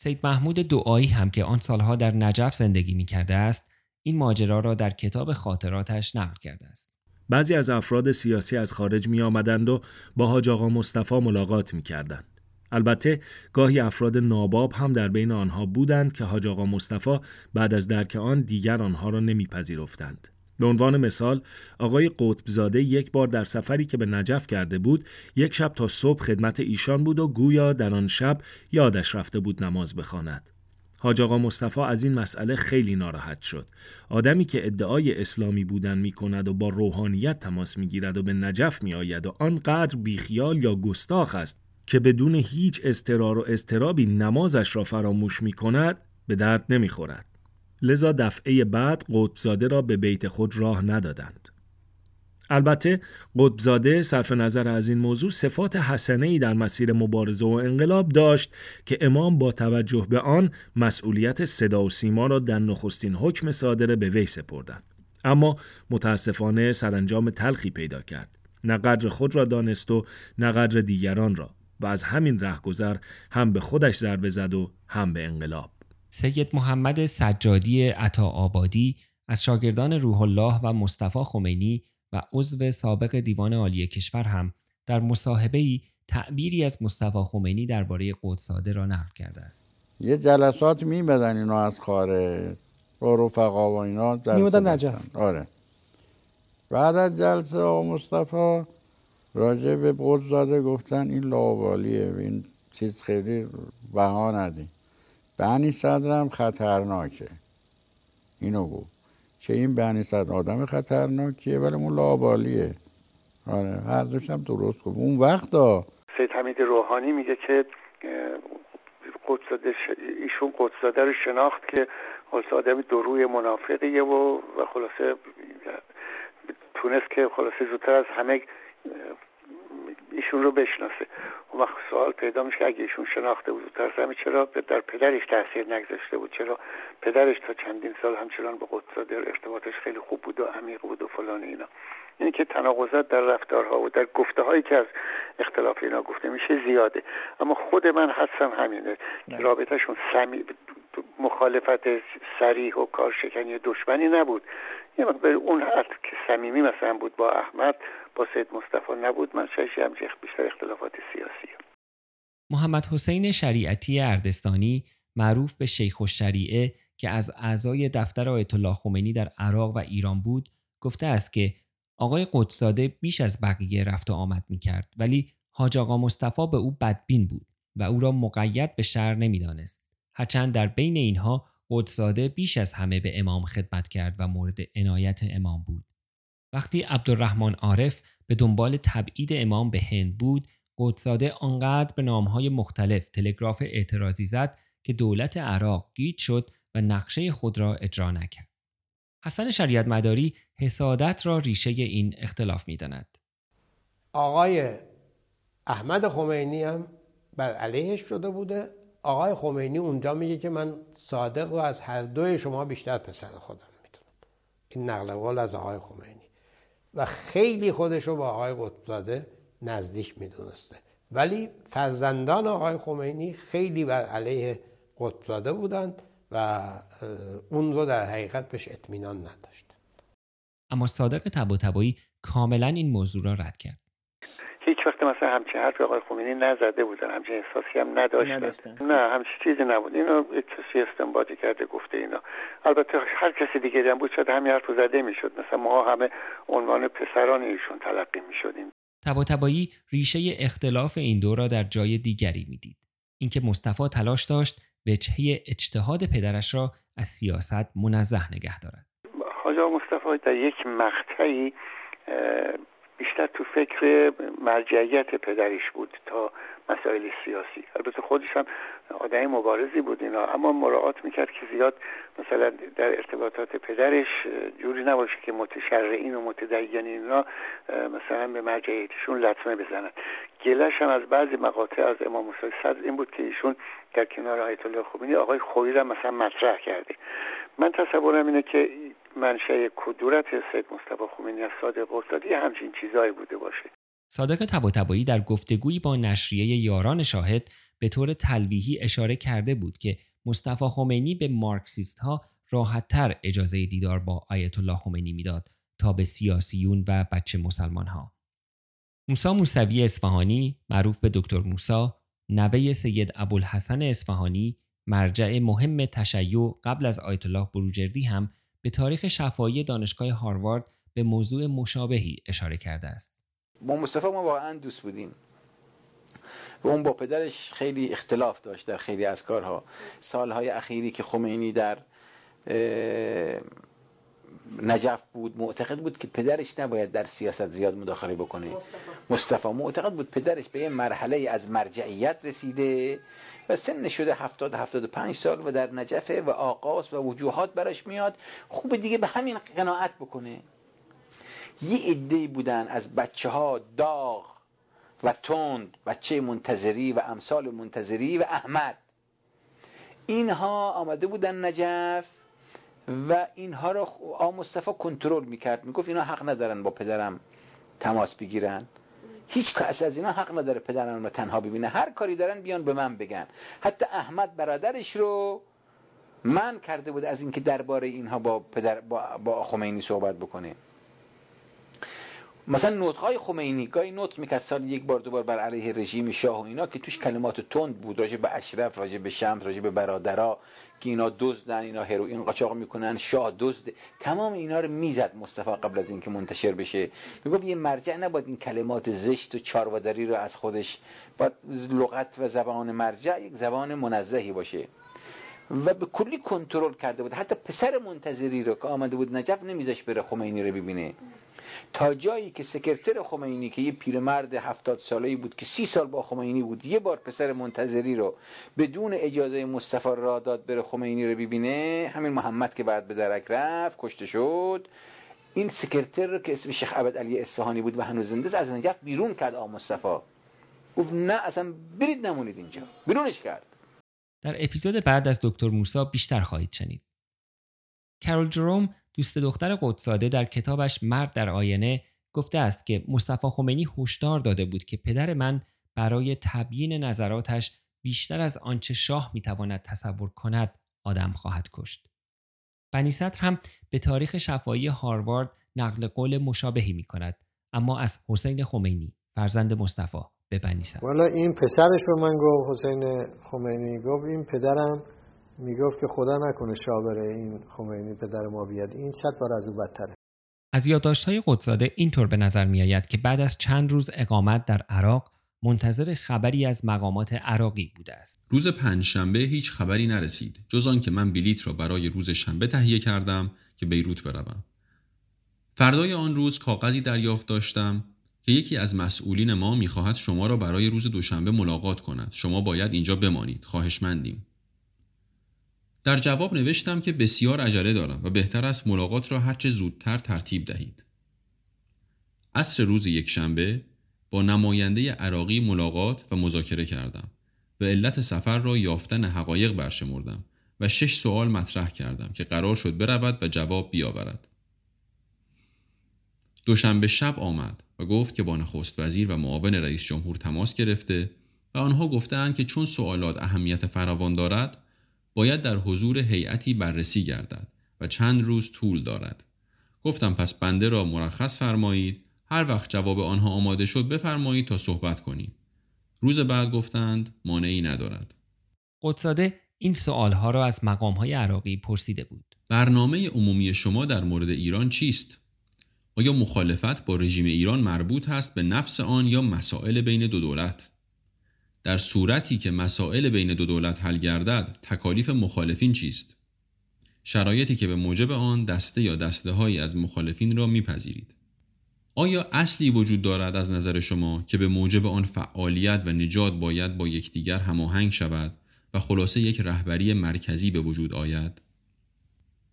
سید محمود دعایی هم که آن سالها در نجف زندگی می کرده است این ماجرا را در کتاب خاطراتش نقل کرده است. بعضی از افراد سیاسی از خارج می آمدند و با حاج آقا مصطفی ملاقات می کردند. البته گاهی افراد ناباب هم در بین آنها بودند که حاج آقا مصطفی بعد از درک آن دیگر آنها را نمیپذیرفتند. به عنوان مثال آقای قطبزاده یک بار در سفری که به نجف کرده بود یک شب تا صبح خدمت ایشان بود و گویا در آن شب یادش رفته بود نماز بخواند. حاج آقا مصطفی از این مسئله خیلی ناراحت شد. آدمی که ادعای اسلامی بودن می کند و با روحانیت تماس می گیرد و به نجف می آید و آنقدر بیخیال یا گستاخ است که بدون هیچ استرار و استرابی نمازش را فراموش می کند به درد نمی خورد. لذا دفعه بعد قطبزاده را به بیت خود راه ندادند. البته قطبزاده صرف نظر از این موضوع صفات حسنه ای در مسیر مبارزه و انقلاب داشت که امام با توجه به آن مسئولیت صدا و سیما را در نخستین حکم صادره به وی سپردند. اما متاسفانه سرانجام تلخی پیدا کرد. نه قدر خود را دانست و نه قدر دیگران را و از همین رهگذر هم به خودش ضربه زد و هم به انقلاب. سید محمد سجادی عطا آبادی از شاگردان روح الله و مصطفی خمینی و عضو سابق دیوان عالی کشور هم در ای تعبیری از مصطفی خمینی درباره قدساده را نقل کرده است. یه جلسات میبدن اینا از خارج با رفقا و اینا میبودن نجف آره. بعد از جلسه آقا مصطفی راجع به زاده گفتن این لاوالیه این چیز خیلی بها ندیم. بنی صدرم خطرناکه. اینو گفت. چه این بنی صدر آدم خطرناکیه ولی اون لابالیه آره هر دوشم درست گفت. اون وقتا سید حمید روحانی میگه که قدساده ایشون قدساده رو شناخت که خلاصه آدمی دروی منافقیه و و خلاصه تونست که خلاصه زودتر از همه ایشون رو بشناسه. و وقت سوال پیدا میشه اگه ایشون شناخته بود زمین چرا در پدرش تاثیر نگذاشته بود؟ چرا پدرش تا چندین سال همچنان به قدس ارتباطش خیلی خوب بود و عمیق بود و فلان اینا؟ اینه که تناقضات در رفتارها و در گفته هایی که از اختلاف اینا گفته میشه زیاده. اما خود من حدسم همینه. که رابطهشون سمی مخالفت سریح و کارشکنی دشمنی نبود. یه مقدار اون حد که صمیمی مثلا بود با احمد با سید مصطفی نبود من هم بیشتر اختلافات سیاسی محمد حسین شریعتی اردستانی معروف به شیخ الشریعه که از اعضای دفتر آیت الله خمینی در عراق و ایران بود گفته است که آقای قدساده بیش از بقیه رفت و آمد می کرد ولی حاج آقا مصطفی به او بدبین بود و او را مقید به شهر نمی‌دانست. هرچند در بین اینها قدساده بیش از همه به امام خدمت کرد و مورد عنایت امام بود. وقتی عبدالرحمن عارف به دنبال تبعید امام به هند بود قدساده آنقدر به نامهای مختلف تلگراف اعتراضی زد که دولت عراق گیج شد و نقشه خود را اجرا نکرد. حسن شریعت مداری حسادت را ریشه این اختلاف می داند. آقای احمد خمینی هم بر علیهش شده بوده آقای خمینی اونجا میگه که من صادق و از هر دوی شما بیشتر پسر خودم می‌تونم این نقل قول از آقای خمینی و خیلی خودش رو با آقای قطبزاده نزدیک می‌دونسته. ولی فرزندان آقای خمینی خیلی بر علیه قطبزاده بودند و اون رو در حقیقت بهش اطمینان نداشت. اما صادق تبا کاملا این موضوع را رد کرد. هیچ وقت مثلا همچین حرفی آقای خمینی نزده بودن همچین احساسی هم نداشتن. نه همچین چیزی نبود. اینو یک کسی استنباطی کرده گفته اینا. البته هر کسی دیگری هم بود شاید همین حرف زده می‌شد. مثلا ما همه عنوان پسران ایشون تلقی می‌شدیم. تبایی ریشه اختلاف این دو را در جای دیگری می‌دید. اینکه مصطفی تلاش داشت وجهه اجتهاد پدرش را از سیاست منزه نگه دارد. حاج مصطفی در یک مقطعی بیشتر تو فکر مرجعیت پدرش بود تا مسائل سیاسی. البته خودش هم آدم مبارزی بود اینا اما مراعات می‌کرد که زیاد مثلا در ارتباطات پدرش جوری نباشه که متشرعین و متدینین اینا مثلا به مرجعیتشون لطمه بزنن. گلش هم از بعضی مقاطع از امام موسی صدر این بود که ایشون در کنار آیت الله خمینی آقای خویی را مثلا مطرح کرده. من تصورم اینه که منشأ کدورت سید مصطفی خمینی از صادق استادی همچین چیزایی بوده باشه صادق تباتبایی در گفتگویی با نشریه یاران شاهد به طور تلویحی اشاره کرده بود که مصطفی خمینی به مارکسیست ها راحتتر اجازه دیدار با آیت الله خمینی می‌داد تا به سیاسیون و بچه مسلمان ها. موسا موسوی اصفهانی معروف به دکتر موسا نوه سید ابوالحسن اصفهانی مرجع مهم تشیع قبل از آیت الله بروجردی هم به تاریخ شفایی دانشگاه هاروارد به موضوع مشابهی اشاره کرده است. با مصطفی ما واقعا دوست بودیم. و اون با پدرش خیلی اختلاف داشت در خیلی از کارها. سالهای اخیری که خمینی در نجف بود معتقد بود که پدرش نباید در سیاست زیاد مداخله بکنه. مصطفی. معتقد بود پدرش به یه مرحله از مرجعیت رسیده و سن شده هفتاد هفتاد پنج سال و در نجفه و آقاس و وجوهات براش میاد خوب دیگه به همین قناعت بکنه. یه عده بودن از بچه ها داغ و تند بچه منتظری و امثال منتظری و احمد. اینها آمده بودن نجف و اینها را آ مصطفی کنترل می‌کرد. می‌گفت اینا حق ندارن با پدرم تماس بگیرن. هیچ کس از اینا حق نداره پدرم رو تنها ببینه. هر کاری دارن بیان به من بگن. حتی احمد برادرش رو من کرده بود از اینکه درباره اینها با پدر با, با خمینی صحبت بکنه. مثلا نوتهای خمینی گاهی نوت می‌کرد سال یک بار دوبار بر علیه رژیم شاه و اینا که توش کلمات تند بود راجع به اشرف راجع به شمس راجع به برادرها که اینا دزدن اینا هروئین قاچاق می‌کنن شاه دزد. تمام اینا رو می‌زد مصطفی قبل از اینکه منتشر بشه. می‌گفت یه مرجع نباید این کلمات زشت و چاروادری رو از خودش با لغت و زبان مرجع یک زبان منزهی باشه. و به کلی کنترل کرده بود. حتی پسر منتظری رو که آمده بود نجف نمیذاش بره خمینی رو ببینه. تا جایی که سکرتر خمینی که یه پیرمرد هفتاد ساله بود که سی سال با خمینی بود یه بار پسر منتظری رو بدون اجازه مصطفی را داد بره خمینی رو ببینه همین محمد که بعد به درک رفت کشته شد. این سکرتر رو که اسم شیخ عبد علی اصفهانی بود و هنوز زنده از نجف بیرون کرد آ مصطفی. گفت نه اصلا برید نمونید اینجا. بیرونش کرد. در اپیزود بعد از دکتر موسی بیشتر خواهید شنید. کارول جروم دوست دختر قدساده در کتابش مرد در آینه گفته است که مصطفی خمینی هشدار داده بود که پدر من برای تبیین نظراتش بیشتر از آنچه شاه می‌تواند تصور کند آدم خواهد کشت. بنی هم به تاریخ شفایی هاروارد نقل قول مشابهی می کند اما از حسین خمینی. فرزند مصطفی به بنی والا این پسرش به من گفت حسین خمینی. گفت این پدرم می‌گفت که خدا نکنه شابره این خمینی پدر ما بیاد این صد بار از او بدتره از یادداشت‌های قدساده اینطور به نظر میآید که بعد از چند روز اقامت در عراق منتظر خبری از مقامات عراقی بوده است. روز پنجشنبه هیچ خبری نرسید جز آنکه من بلیت را برای روز شنبه تهیه کردم که بیروت بروم. فردای آن روز کاغذی دریافت داشتم که یکی از مسئولین ما می‌خواهد شما را برای روز دوشنبه ملاقات کند. شما باید اینجا بمانید. خواهشمندیم. در جواب نوشتم که بسیار عجله دارم و بهتر است ملاقات را هرچه زودتر ترتیب دهید. عصر روز یک شنبه با نماینده عراقی ملاقات و مذاکره کردم و علت سفر را یافتن حقایق برشمردم و شش سوال مطرح کردم که قرار شد برود و جواب بیاورد. دوشنبه شب آمد و گفت که با نخست وزیر و معاون رئیس جمهور تماس گرفته و آنها گفتند که چون سوالات اهمیت فراوان دارد باید در حضور هیئتی بررسی گردد و چند روز طول دارد. گفتم پس بنده را مرخص فرمایید هر وقت جواب آنها آماده شد بفرمایید تا صحبت کنیم. روز بعد گفتند مانعی ندارد. قدساده این سوالها را از مقامهای عراقی پرسیده بود. برنامه عمومی شما در مورد ایران چیست؟ آیا مخالفت با رژیم ایران مربوط است به نفس آن یا مسائل بین دو دولت؟ در صورتی که مسائل بین دو دولت حل گردد تکالیف مخالفین چیست؟ شرایطی که به موجب آن دسته یا دسته هایی از مخالفین را میپذیرید. آیا اصلی وجود دارد از نظر شما که به موجب آن فعالیت و نجات باید با یکدیگر هماهنگ شود و خلاصه یک رهبری مرکزی به وجود آید؟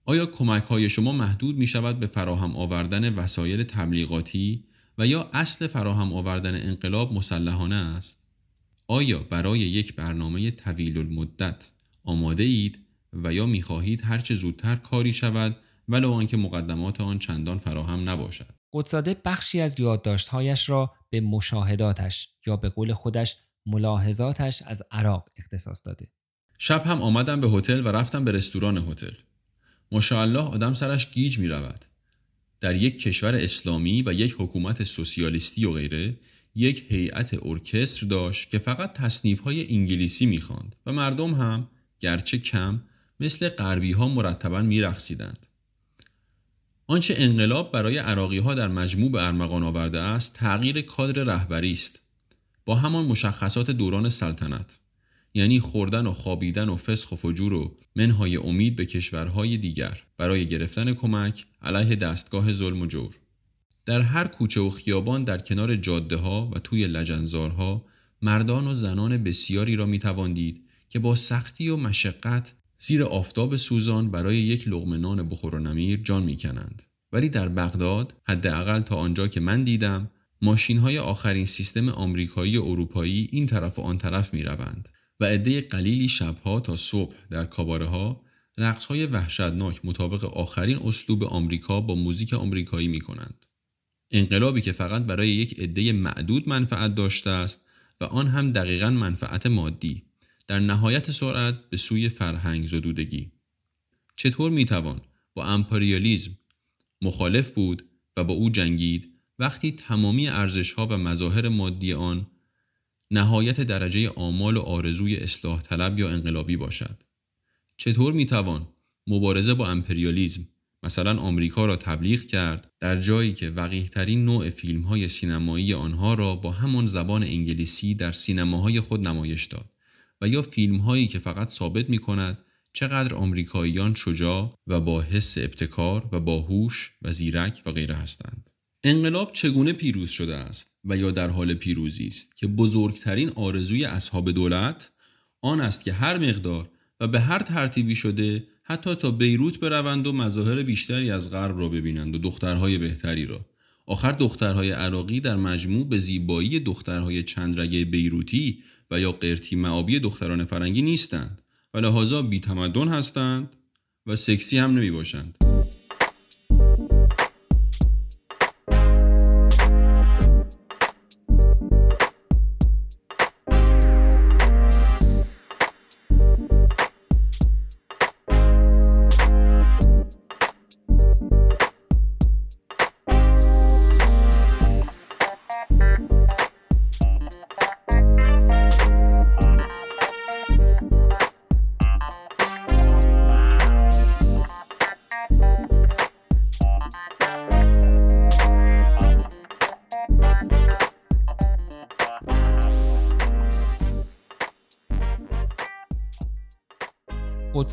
آیا کمک های شما محدود می شود به فراهم آوردن وسایل تبلیغاتی و یا اصل فراهم آوردن انقلاب مسلحانه است؟ آیا برای یک برنامه طویل المدت آماده اید و یا می خواهید هرچه زودتر کاری شود ولو آنکه مقدمات آن چندان فراهم نباشد؟ قدساده بخشی از یادداشتهایش را به مشاهداتش یا به قول خودش ملاحظاتش از عراق اختصاص داده. شب هم آمدم به هتل و رفتم به رستوران هتل. ماشاءالله آدم سرش گیج می رود. در یک کشور اسلامی و یک حکومت سوسیالیستی و غیره یک هیئت ارکستر داشت که فقط تصنیف های انگلیسی می‌خواند و مردم هم گرچه کم مثل غربی ها مرتبا میرقصیدند. آنچه انقلاب برای عراقی ها در مجموع به ارمغان آورده است تغییر کادر رهبری است با همان مشخصات دوران سلطنت یعنی خوردن و خوابیدن و فسخ و فجور و منهای امید به کشورهای دیگر برای گرفتن کمک علیه دستگاه ظلم و جور در هر کوچه و خیابان در کنار جاده ها و توی لجنزارها مردان و زنان بسیاری را می تواندید که با سختی و مشقت زیر آفتاب سوزان برای یک لغمه نان بخور و نمیر جان می‌کنند ولی در بغداد حداقل تا آنجا که من دیدم ماشین های آخرین سیستم آمریکایی و اروپایی این طرف و آن طرف می روند و عده قلیلی شبها تا صبح در کاباره ها رقص های وحشتناک مطابق آخرین اسلوب آمریکا با موزیک آمریکایی می کنند. انقلابی که فقط برای یک عده معدود منفعت داشته است و آن هم دقیقا منفعت مادی. در نهایت سرعت به سوی فرهنگ زدودگی. چطور می‌توان با امپریالیزم مخالف بود و با او جنگید وقتی تمامی ارزشها و مظاهر مادی آن نهایت درجه آمال و آرزوی اصلاح طلب یا انقلابی باشد؟ چطور می‌توان مبارزه با امپریالیزم مثلا آمریکا را تبلیغ کرد در جایی که وقیهترین نوع فیلم های سینمایی آنها را با همان زبان انگلیسی در سینماهای خود نمایش داد و یا فیلم هایی که فقط ثابت می کند چقدر آمریکاییان شجاع و با حس ابتکار و باهوش و زیرک و غیره هستند. انقلاب چگونه پیروز شده است و یا در حال پیروزی است که بزرگترین آرزوی اصحاب دولت آن است که هر مقدار و به هر ترتیبی شده حتی تا بیروت بروند و مظاهر بیشتری از غرب را ببینند و دخترهای بهتری را آخر دخترهای عراقی در مجموع به زیبایی دخترهای چند رگه بیروتی و یا قرتی معابی دختران فرنگی نیستند و لحاظا بی تمدن هستند و سکسی هم نمی باشند.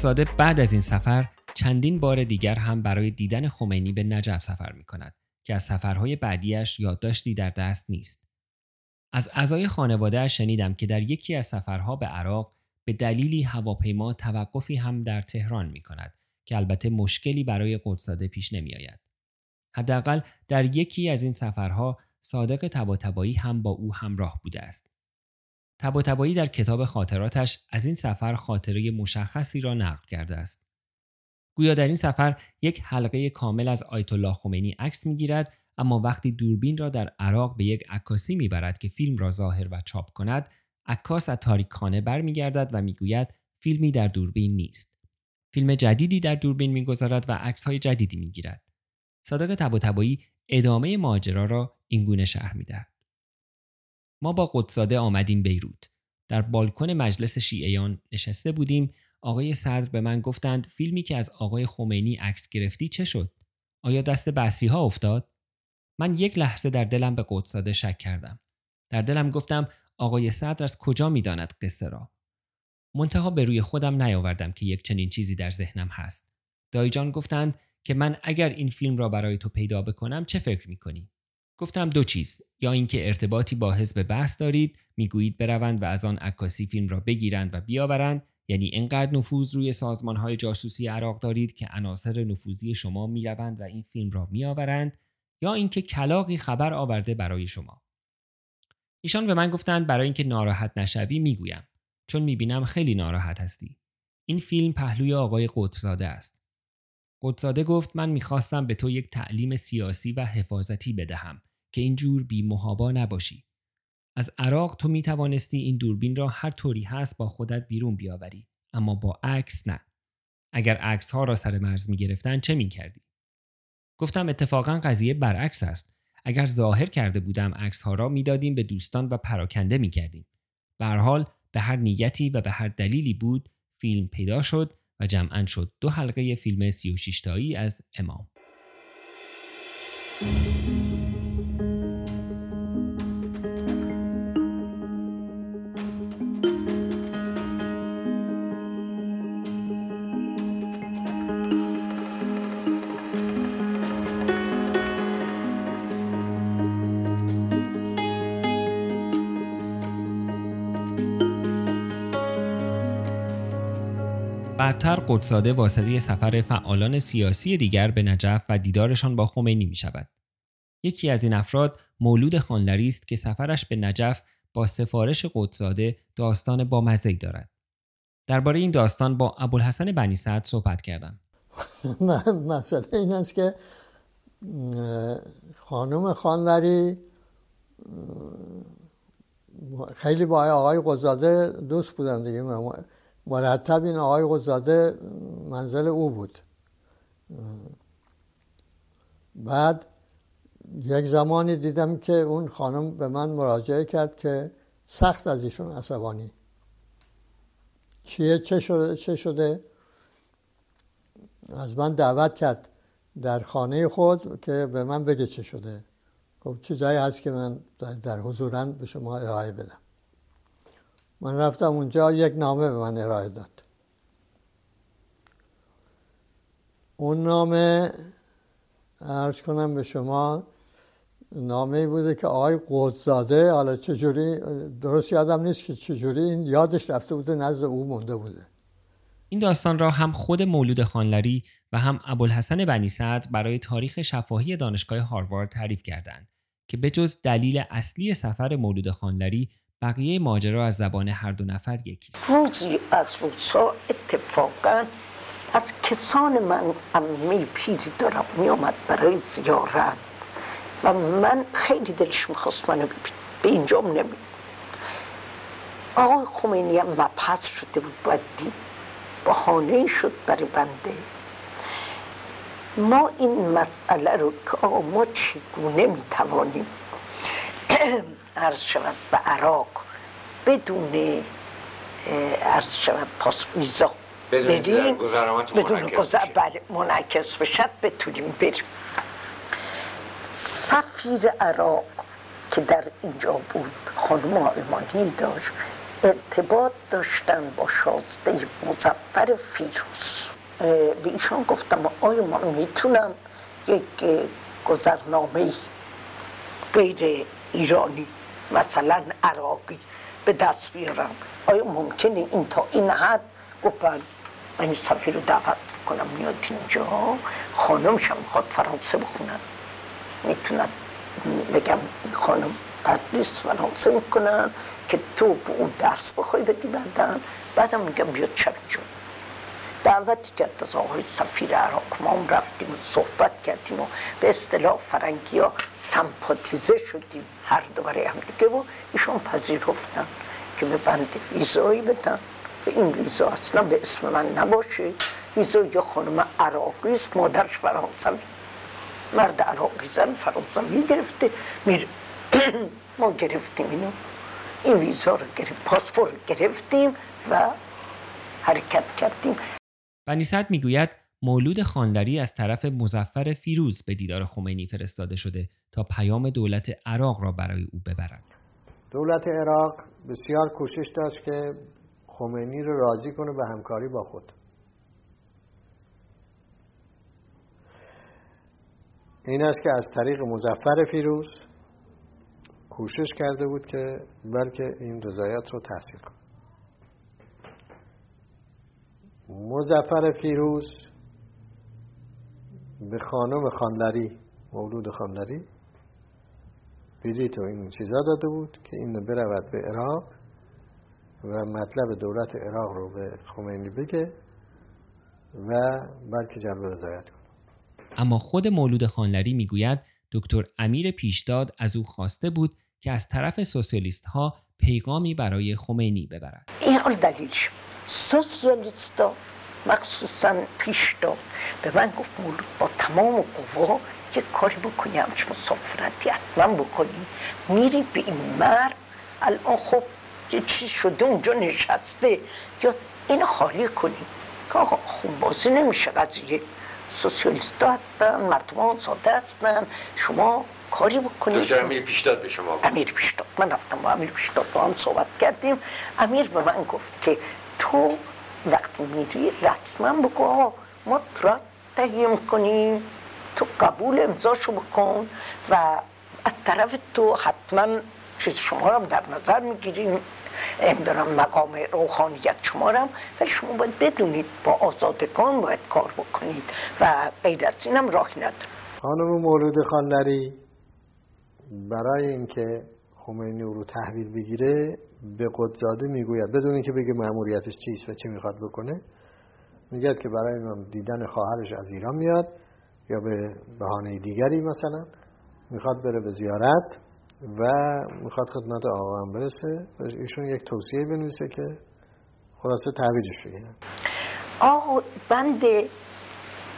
قدساده بعد از این سفر چندین بار دیگر هم برای دیدن خمینی به نجف سفر می کند که از سفرهای بعدیش یادداشتی در دست نیست. از اعضای خانواده شنیدم که در یکی از سفرها به عراق به دلیلی هواپیما توقفی هم در تهران می کند که البته مشکلی برای قدساده پیش نمی آید. حداقل در یکی از این سفرها صادق تباتبایی هم با او همراه بوده است. تباتبایی در کتاب خاطراتش از این سفر خاطره مشخصی را نقل کرده است. گویا در این سفر یک حلقه کامل از آیت الله خمینی عکس می‌گیرد اما وقتی دوربین را در عراق به یک عکاسی می‌برد که فیلم را ظاهر و چاپ کند عکاس از تاریکخانه برمیگردد و می‌گوید فیلمی در دوربین نیست. فیلم جدیدی در دوربین می‌گذارد و عکسهای جدیدی می‌گیرد. صادق تباتبایی ادامه ماجرا را اینگونه شرح می‌دهد. ما با قدساده آمدیم بیروت. در بالکن مجلس شیعیان نشسته بودیم. آقای صدر به من گفتند فیلمی که از آقای خمینی عکس گرفتی چه شد؟ آیا دست بحثی ها افتاد؟ من یک لحظه در دلم به قدساده شک کردم. در دلم گفتم آقای صدر از کجا می‌داند قصه را؟ منتها به روی خودم نیاوردم که یک چنین چیزی در ذهنم هست. دایجان گفتند که من اگر این فیلم را برای تو پیدا بکنم چه فکر می‌کنی؟ گفتم دو چیز یا اینکه ارتباطی با حزب بحث دارید می‌گویید بروند و از آن عکاسی فیلم را بگیرند و بیاورند یعنی اینقدر نفوذ روی سازمان های جاسوسی عراق دارید که عناصر نفوذی شما می‌روند و این فیلم را میآورند یا اینکه کلاقی خبر آورده برای شما. ایشان به من گفتند برای اینکه ناراحت نشوی می‌گویم چون می‌بینم خیلی ناراحت هستی. این فیلم پهلوی آقای قطبزاده است. قطبزاده گفت من می‌خواستم به تو یک تعلیم سیاسی و حفاظتی بدهم که اینجور بی محابا نباشی. از عراق تو می توانستی این دوربین را هر طوری هست با خودت بیرون بیاوری اما با عکس نه. اگر عکس ها را سر مرز می گرفتن چه می کردی؟ گفتم اتفاقا قضیه برعکس است. اگر ظاهر کرده بودم عکس ها را می‌دادیم به دوستان و پراکنده می کردیم حال به هر نیتی و به هر دلیلی بود فیلم پیدا شد و جمعا شد دو حلقه فیلم 36 تایی از امام. بعدتر قدساده واسطه سفر فعالان سیاسی دیگر به نجف و دیدارشان با خمینی می شود. یکی از این افراد مولود خانلری است که سفرش به نجف با سفارش قدساده داستان با مزه دارد. درباره این داستان با ابوالحسن بنی سعد صحبت کردم. مسئله این است که خانم خانلری خیلی با آقای قدساده دوست بودن دیگه مرتب این آقای قزاده منزل او بود. بعد یک زمانی دیدم که اون خانم به من مراجعه کرد که سخت از ایشون عصبانی. چیه؟ چه شده, چه شده؟ از من دعوت کرد در خانه خود که به من بگه چه شده. خب چیزایی هست که من در حضورن به شما ارائه بدم. من رفتم اونجا یک نامه به من ارائه داد. اون نامه ارز کنم به شما نامه بوده که آقای قدزاده حالا چجوری؟ درست یادم نیست که چجوری این یادش رفته بوده نزد او مونده بوده. این داستان را هم خود مولود خانلری و هم ابوالحسن بنی سعد برای تاریخ شفاهی دانشگاه هاروارد تعریف کردند که به جز دلیل اصلی سفر مولود خانلری بقیه ماجرا از زبان هر دو نفر یکیست روزی از روزها اتفاقا از کسان من امی پیری دارم میامد برای زیارت و من خیلی دلش می‌خواست منو به اینجا نمی آقای خمینی هم مبحث شده بود باید دید. بحانه شد برای بنده. ما این مسئله رو که آقا ما چگونه می‌توانیم عرض شود به عراق بدون عرض شود پاس ویزا. بریم. بدون گذر بله منعکس بشد بتونیم بریم. سفیر عراق که در اینجا بود خانم آلمانی داشت ارتباط داشتن با شازده مزفر فیروز. به ایشان گفتم آیا من می‌تونم یک گذرنامه غیر ایرانی مثلا عراقی به دست بیارم. آیا ممکنه این تا این حد؟ گفت بله. من این سفیر رو دعوت کنم میاد اینجا. خانمشم می‌خواد فرانسه بخونن. می‌تونن بگم خانم تدریس فرانسه می‌کنن که تو به اون درس بخوای بدی بعدن بعدم میگم بیاد جون دعوتی کرد از آقای سفیر عراق ما هم رفتیم و صحبت کردیم و به اصطلاح فرنگی ها سمپاتیزه شدیم هر دو برای هم دیگه و ایشون پذیرفتن که به بند ویزایی بدن. و این ویزا اصلا به اسم من نباشه. ویزا یه خانم عراقی است مادرش فرانسوی. مرد عراقی زن فرانسوی گرفته میره ما گرفتیم اینو. این ویزا رو گرفت پاسپور گرفتیم و حرکت کردیم. بنی صد می‌گوید مولود خانلری از طرف مزفر فیروز به دیدار خمینی فرستاده شده تا پیام دولت عراق را برای او ببرد. دولت عراق بسیار کوشش داشت که خمینی رو راضی کنه به همکاری با خود. این است که از طریق مزفر فیروز کوشش کرده بود که بلکه این رضایت رو تحصیل کنه. مزفر فیروز به خانم خانلری مولود خانلری بلیط و این چیزا داده بود که این برود به عراق و مطلب دولت عراق رو به خمینی بگه و بلکه جلب رضایت کنه. اما خود مولود خانلری می‌گوید دکتر امیر پیشداد از او خواسته بود که از طرف سوسیالیست ها پیغامی برای خمینی ببرد. این دلیلش سوسیالیستا مخصوصا پیش داد به من گفت مولود با تمام قوا یه کاری بکنی همچه مسافرتی حتما بکنی. میری به این مرد الان خب یه چیز شده اونجا نشسته. یا این خالی کنی. که آقا خون بازی نمیشه قضیه. سوسیالیست هستن مردمان ساده هستن. شما کاری بکنید امیر پیشداد به شما امیر پیشداد من رفتم با امیر پیشداد با هم صحبت کردیم. امیر به من گفت که تو وقتی میری رسما بگو ما ترا تهیه کنیم تو قبول امضاشو بکن و از طرف تو حتما چیز شما رو در نظر می‌گیریم. دارم مقام روحانیت شما رو و شما باید بدونید با آزادگان باید کار بکنید و غیر از اینم راهی نداره خانم مولود خانلری برای اینکه خمینی رو تحویل بگیره به قدزاده می‌گوید بدون اینکه بگه مأموریتش چیست و چی می‌خواد بکنه میگه که برای دیدن خواهرش از ایران میاد یا به بهانه دیگری مثلا می‌خواد بره به زیارت و می‌خواد خدمت آقا هم برسه. ایشون یک توصیه بنویسه که خلاصه تحویلش بگیره آقا بند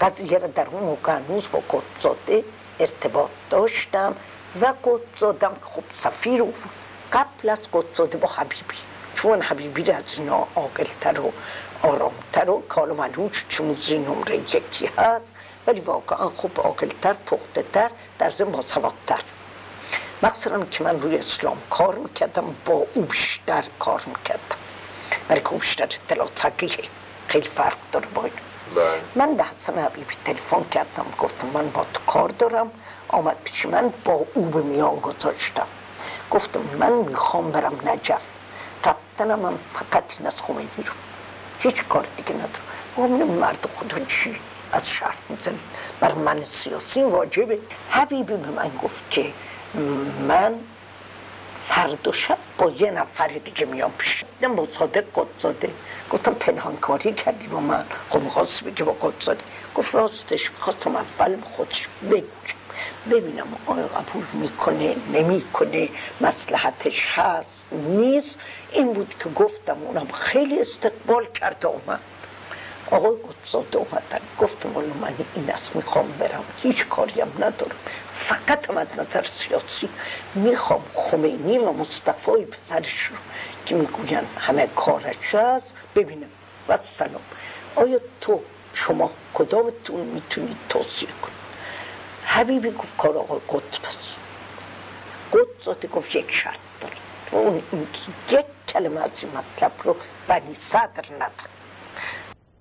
قضیه را در اون موقع با قدزاده ارتباط داشتم و قدزادم خب سفیر قبل از قدزاده با حبیبی. چون حبیبی از اینا عاقلتر و آرامتر و کالو ملوچ چموزی نمره یکی هست. ولی واقعا خوب عاقلتر پخته تر در با سوادتر مقصدم که من روی اسلام کار می‌کردم با او بیشتر کار می‌کردم. برای که او بیشتر اطلاعات فقیه خیلی فرق داره باید من به حسن حبیبی تلفن کردم گفتم من با تو کار دارم. آمد پیش من با او به میان گذاشتم. گفتم من می‌خوام برم نجف. رفتنم من فقط این از خمینی رو هیچ کار دیگه ندارم. گفتم مرد خدا چی از شرف می‌زنید بر من سیاسی واجبه. حبیبی به من گفت که من فرد و شب با یه نفر دیگه میام پیش. با صادق قدزاده. گفتم پنهانکاری کردی با من. خب می‌خواست بگه با قدزاده. گفت راستش می‌خواستم اول خودش بگو ببینم آیا قبول می‌کنه نمی‌کنه مسلحتش هست نیست. این بود که گفتم اونم خیلی استقبال کرده اومد. آقای قدساده اومدن. گفتم والا من این است می‌خوام برم. هیچ کاری هم ندارم. فقط هم از نظر سیاسی. می‌خوام خمینی و مصطفی پسرش رو که می‌گوین همه کارش هست ببینم. و سلام آیا تو شما کدامتون می‌تونید توصیه کنید؟ حبیبی گفت کار آقای قدس بس. قدس گفت یک شرط داره. و اون یک کلمه از این مطلب رو بنی صدر نداره.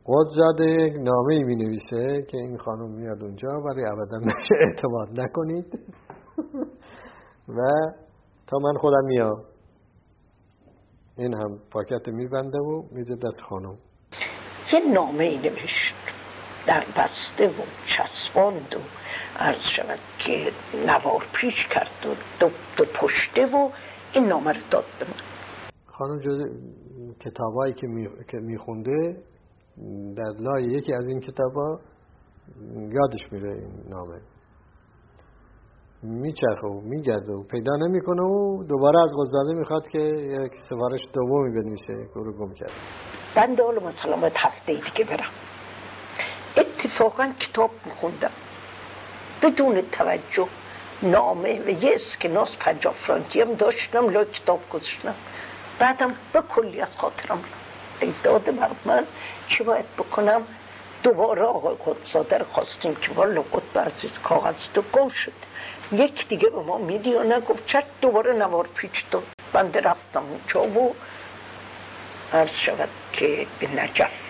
قدزاده یک نامه ای می نویسه که این خانم میاد اونجا ولی ابدا نشه اعتماد نکنید. و تا من خودم میام. این هم پاکت میبنده و میده دست خانم. یه نامه ای نوشت. در بسته و چسباند و عرض شود که نوار پیش کرد و دو, دو پشته و این نامه رو داد به من. خانم جز کتابایی که می... که میخونده در لای یکی از این کتابا یادش میره این نامه. میچرخه و میگرده و پیدا نمی‌کنه و دوباره از قزاده می‌خواد که یک سفارش دومی بنویسه که رو گم کرد بنده مثلا باید هفته دیگه برم. اتفاقا کتاب میخوندم بدون توجه نامه و یه اسکناس پنجاه فرانکی هم داشتم لای کتاب گذاشتم بعدم به کلی از خاطرم ای داده بر من چی باید بکنم دوباره آقای قدساده رو خواستیم که والا قطب عزیز کاغذ تو گم شد یک دیگه به ما میدی یا نگفت چرا دوباره نوار پیچ داد بنده رفتم اونجا و عرض شود که به نجف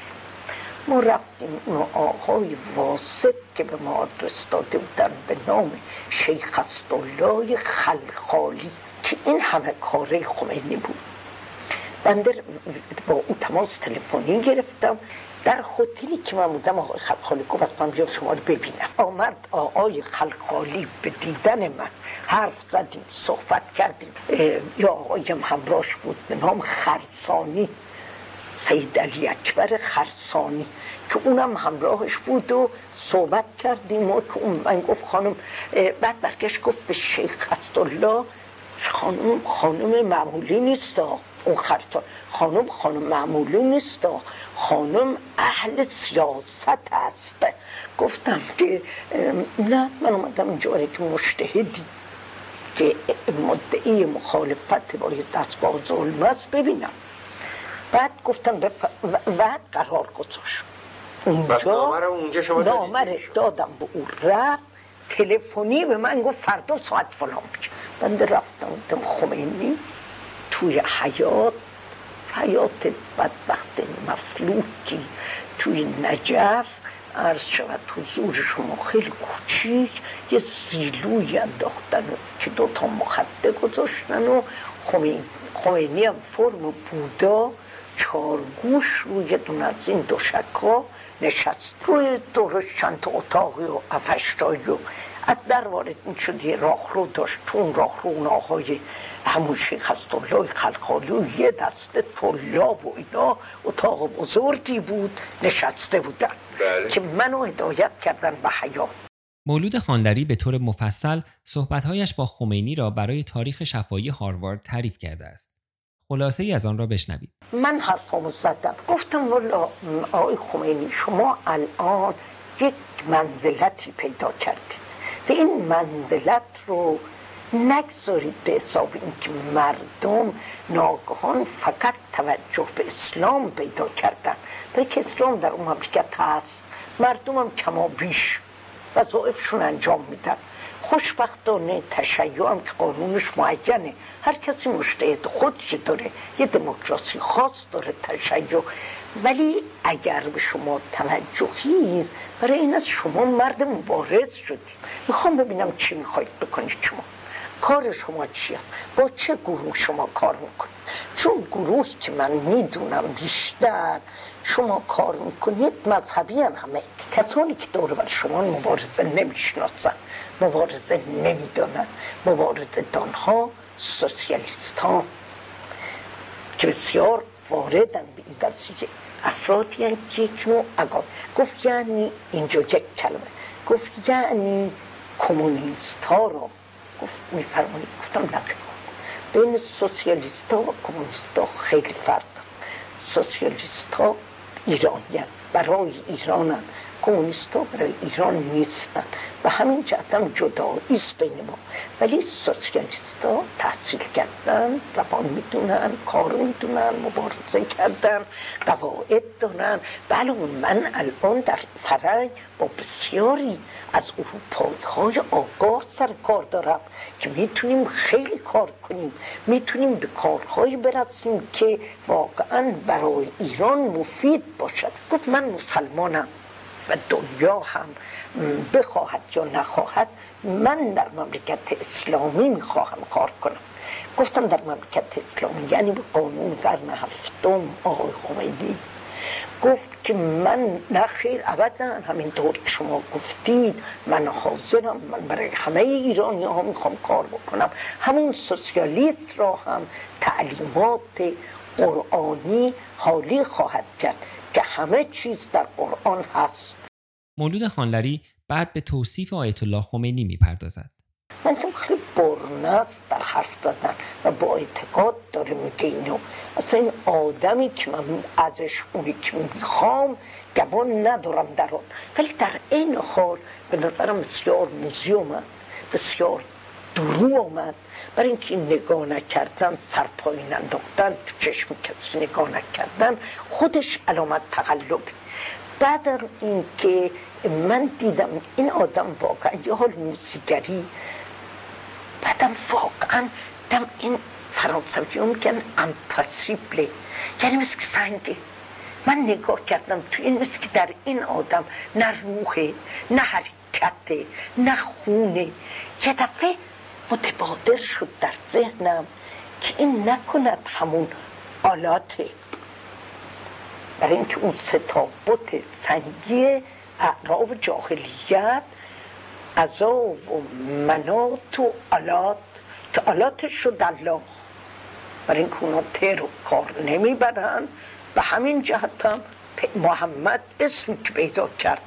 ما رفتیم اون آقای واسط که به ما آدرس داده بودن به نام شیخ استالله خلخالی که این همه کاره خمینی بود. بنده با او تماس تلفنی گرفتم. در هتلی که من بودم آقای خلخالی گفت من بیام شما رو ببینم. آمد آقای خلخالی به دیدن من حرف زدیم صحبت کردیم. یا آقایم همراش بود به نام خرسانی. سید علی اکبر خرسانی که اونم همراهش بود و صحبت کردیم و که اون من گفت خانم بعد برگشت گفت به شیخ الله خانم خانم معمولی نیست اون خرسان خانم خانم معمولی نیست خانم اهل سیاست است. گفتم که نه من اومدم اینجا که مشتهدی که مدعی مخالفت با دستگاه ظلم است ببینم. بعد گفتم بف... بعد قرار گذاشت. اونجا اونجا شما نامه دادم به او رفت تلفنی به من گفت فردا ساعت فلان بشه بنده رفتم دم خمینی توی حیات حیات بدبخت مفلوکی توی نجف. عرض شود حضور شما خیلی کوچیک. یه سیلوی انداختن که دوتا مخده گذاشتن و خمینی هم فرم بودا. چارگوش روی دون از این دو شکا نشست روی دورش چند تا اتاقی و افشتایی و از در وارد می شد یه راهرو داشت چون راهرو اون آقای همون شیخ الله خلخالی و یه دسته طلاب و اینا اتاق بزرگی بود نشسته بودن بله. که منو هدایت کردن به حیات مولود خاندری به طور مفصل صحبتهایش با خمینی را برای تاریخ شفایی هاروارد تعریف کرده است. خلاصه ای از آن را بشنوید. من حرفامو زدم. گفتم والا آقای خمینی شما الان یک منزلتی پیدا کردید و این منزلت رو نگذارید به حساب اینکه مردم ناگهان فقط توجه به اسلام پیدا کردن برای که اسلام در اون مملکت هست مردم هم کما بیش وظایفشون انجام میدن خوشبختانه تشیع هم که قانونش معینه. هر کسی مشتهد خودش داره یه دموکراسی خاص داره تشیع. ولی اگر به شما توجهی برای این از شما مرد مبارز شدید. می‌خوام ببینم چی می‌خواید بکنید شما. کار شما چی است با چه گروه شما کار می‌کنید؟ چون گروهی که من می‌دونم بیشتر شما کار می‌کنید مذهبی هم همه. کسانی که دور بر شما مبارزه نمی‌شناسن. مبارزه نمی‌دانن مبارزه دانها سوسیالیست ها که بسیار واردن به این قضیه افرادی هم که یک نوع اگاه گفت یعنی اینجا یک کلمه گفت یعنی کمونیست ها را گفت میفرمایید. گفتم نقل بین سوسیالیست ها و کمونیست ها خیلی فرق است. سوسیالیست ها ایرانی برای ایرانن کمونیست ها برای ایران نیستن. و همین جهت هم جدایی است بین ما. ولی سوسیالیست ها تحصیل کردن زبان می‌دونن کار می‌دونن مبارزه کردن قواعد دارن. بله من الان در فرنگ با بسیاری از اروپایی های آگاه سر کار دارم که می‌تونیم خیلی کار کنیم. می‌تونیم به کارهایی برسیم که واقعا برای ایران مفید باشد. گفت من مسلمانم. و دنیا هم بخواهد یا نخواهد من در مملکت اسلامی می‌خواهم کار کنم. گفتم در مملکت اسلامی یعنی به قانون قرن هفتم آقای خمینی. گفت که من نه خیر ابدا همینطور که شما گفتید من حاضرم من برای همه ایرانی ها می‌خوام کار بکنم. همون سوسیالیست را هم تعلیمات قرآنی حالی خواهد کرد. که همه چیز در قرآن هست. مولود خانلری بعد به توصیف آیت الله خمینی می‌پردازد. من خیلی برنه است در حرف زدن و با اعتقاد داره میگه اینو. اصلا این آدمی که من ازش اونی که می‌خوام گمان ندارم در آن ولی در این حال به نظرم بسیار موزی اومد. بسیار درو آمد برای اینکه نگاه نکردن سرپایین انداختن تو چشم کسی نگاه نکردن خودش علامت تقلب بعد اینکه من دیدم این آدم واقعا یه حال موسیگری بعدم واقعا دم این فرانسوی ها میگن امپاسیبله یعنی مثل که سنگه. من نگاه کردم تو این مثل که در این آدم نه روحه نه حرکته نه خونه. یه دفعه متبادر شد در ذهنم که این نکند همون آلاته برای اینکه اون ستابت سنگی اعراب جاهلیت عذا و منات و آلات که آلاتش شد الله برای اینکه اونا تر و کار نمی‌برن. و همین جهت هم محمد اسمی که پیدا کرد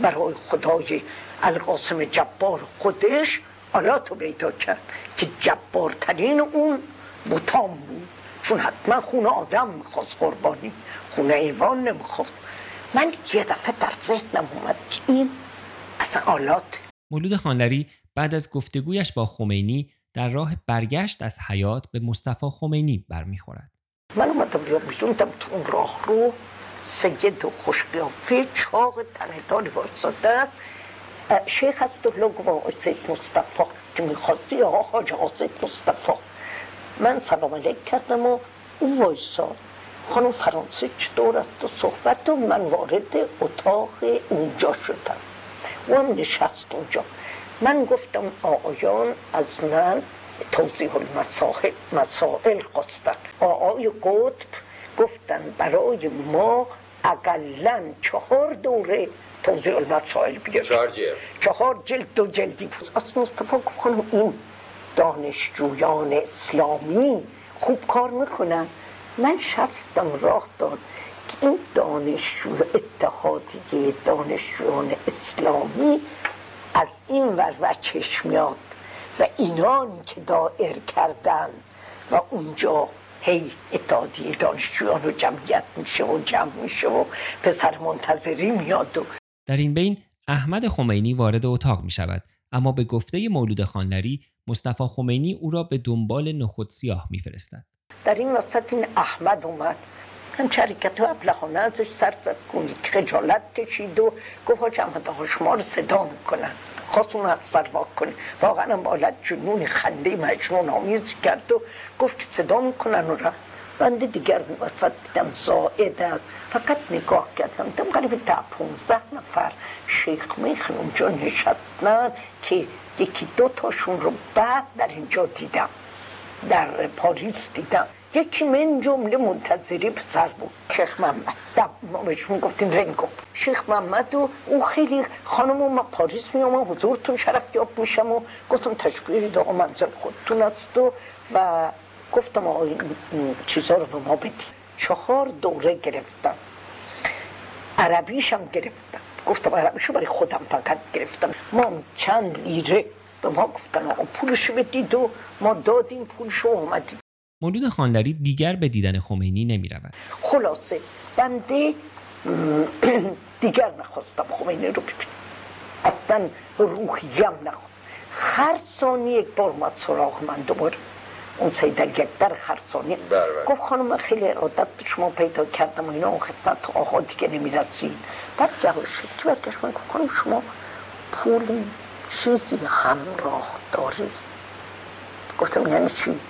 برای خدای القاسم جبار خودش آلات رو پیدا کرد که جبارترین اون بوتام بود. چون حتما خونه آدم می‌خواست قربانی. خونه ایوان نمی‌خواست. من یه دفعه در ذهنم اومد که این اصلا آلات مولود خانلری بعد از گفتگویش با خمینی در راه برگشت از حیات به مصطفی خمینی برمیخورد. من اومدم یا بیزوندم تو اون راه رو. سید و خوشقیافه چاق تنهداری واسطه است. شیخ الله گفت سید مصطفی که می‌خواستی آقا حاج سید مصطفی من سلام علیک کردم و او وایساد خانم فرانسه چطور است و صحبت و من وارد اتاق اونجا شدم و هم نشست اونجا من گفتم آقایان از من توضیح المسائل مسائل خواستن آقای قطب گفتن برای ما اقلا چهار دوره توضیح المسائل بیاد چهار جلد. چهار جلد دو جلدی بود از گفت خانم این دانشجویان اسلامی خوب کار می‌کنن. من شستم راه داد که این دانشجو اتحادیه دانشجویان اسلامی از این ور چشم میاد و اینان که دائر کردن و اونجا هی اتحادیه دانشجویان و جمعیت میشه و جمع میشه و پسر منتظری میاد و در این بین احمد خمینی وارد اتاق می شود اما به گفته مولود خانلری مصطفی خمینی او را به دنبال نخود سیاه میفرستد. در این وسط این احمد اومد. هم حرکت و ابلهانه ازش سر زد کنی که خجالت کشید و گفت ها جمعه شما رو صدا می‌کنن. خواست اون از سر واک کنه. واقعا هم بالت جنون خنده مجنون آمیز کرد و گفت که صدا می‌کنن و رفت. بنده دیگر وسط دیدم زائد است. فقط نگاه کردم. دیدم قریب ده پونزه نفر. شیخ میخن اونجا نشستن که یکی دو تاشون رو بعد در اینجا دیدم. در پاریس دیدم. یکی من جمله منتظری پسر بود. شیخ محمد. بهشون گفتیم رنگو شیخ محمد و او خیلی خانم و ما پاریس میام و حضورتون شرف یاب میشم و گفتم تشبیری دا منزل خودتون است و گفتم آقا این چیزا رو به ما بدی چهار دوره گرفتم. عربیشم گرفتم. گفتم عربیشو برای خودم فقط گرفتم. ما چند لیره به ما گفتن آقا. پولشو بدید و ما دادیم پولشو اومدیم. مولود خانلری دیگر به دیدن خمینی نمی رود. خلاصه بنده دیگر نخواستم خمینی رو ببینم. اصلا روحیم نخون هر ثانیه یک بار اومد سراغ من دوباره. اون سید در هر ثانیه گفت خانم خیلی ارادت به شما پیدا کردم و اینا اون خدمت آقا دیگه نمی‌رسید. بعد یواش تو برگشت من گفت خانم شما پول چیزی همراه داری. گفتم یعنی چی؟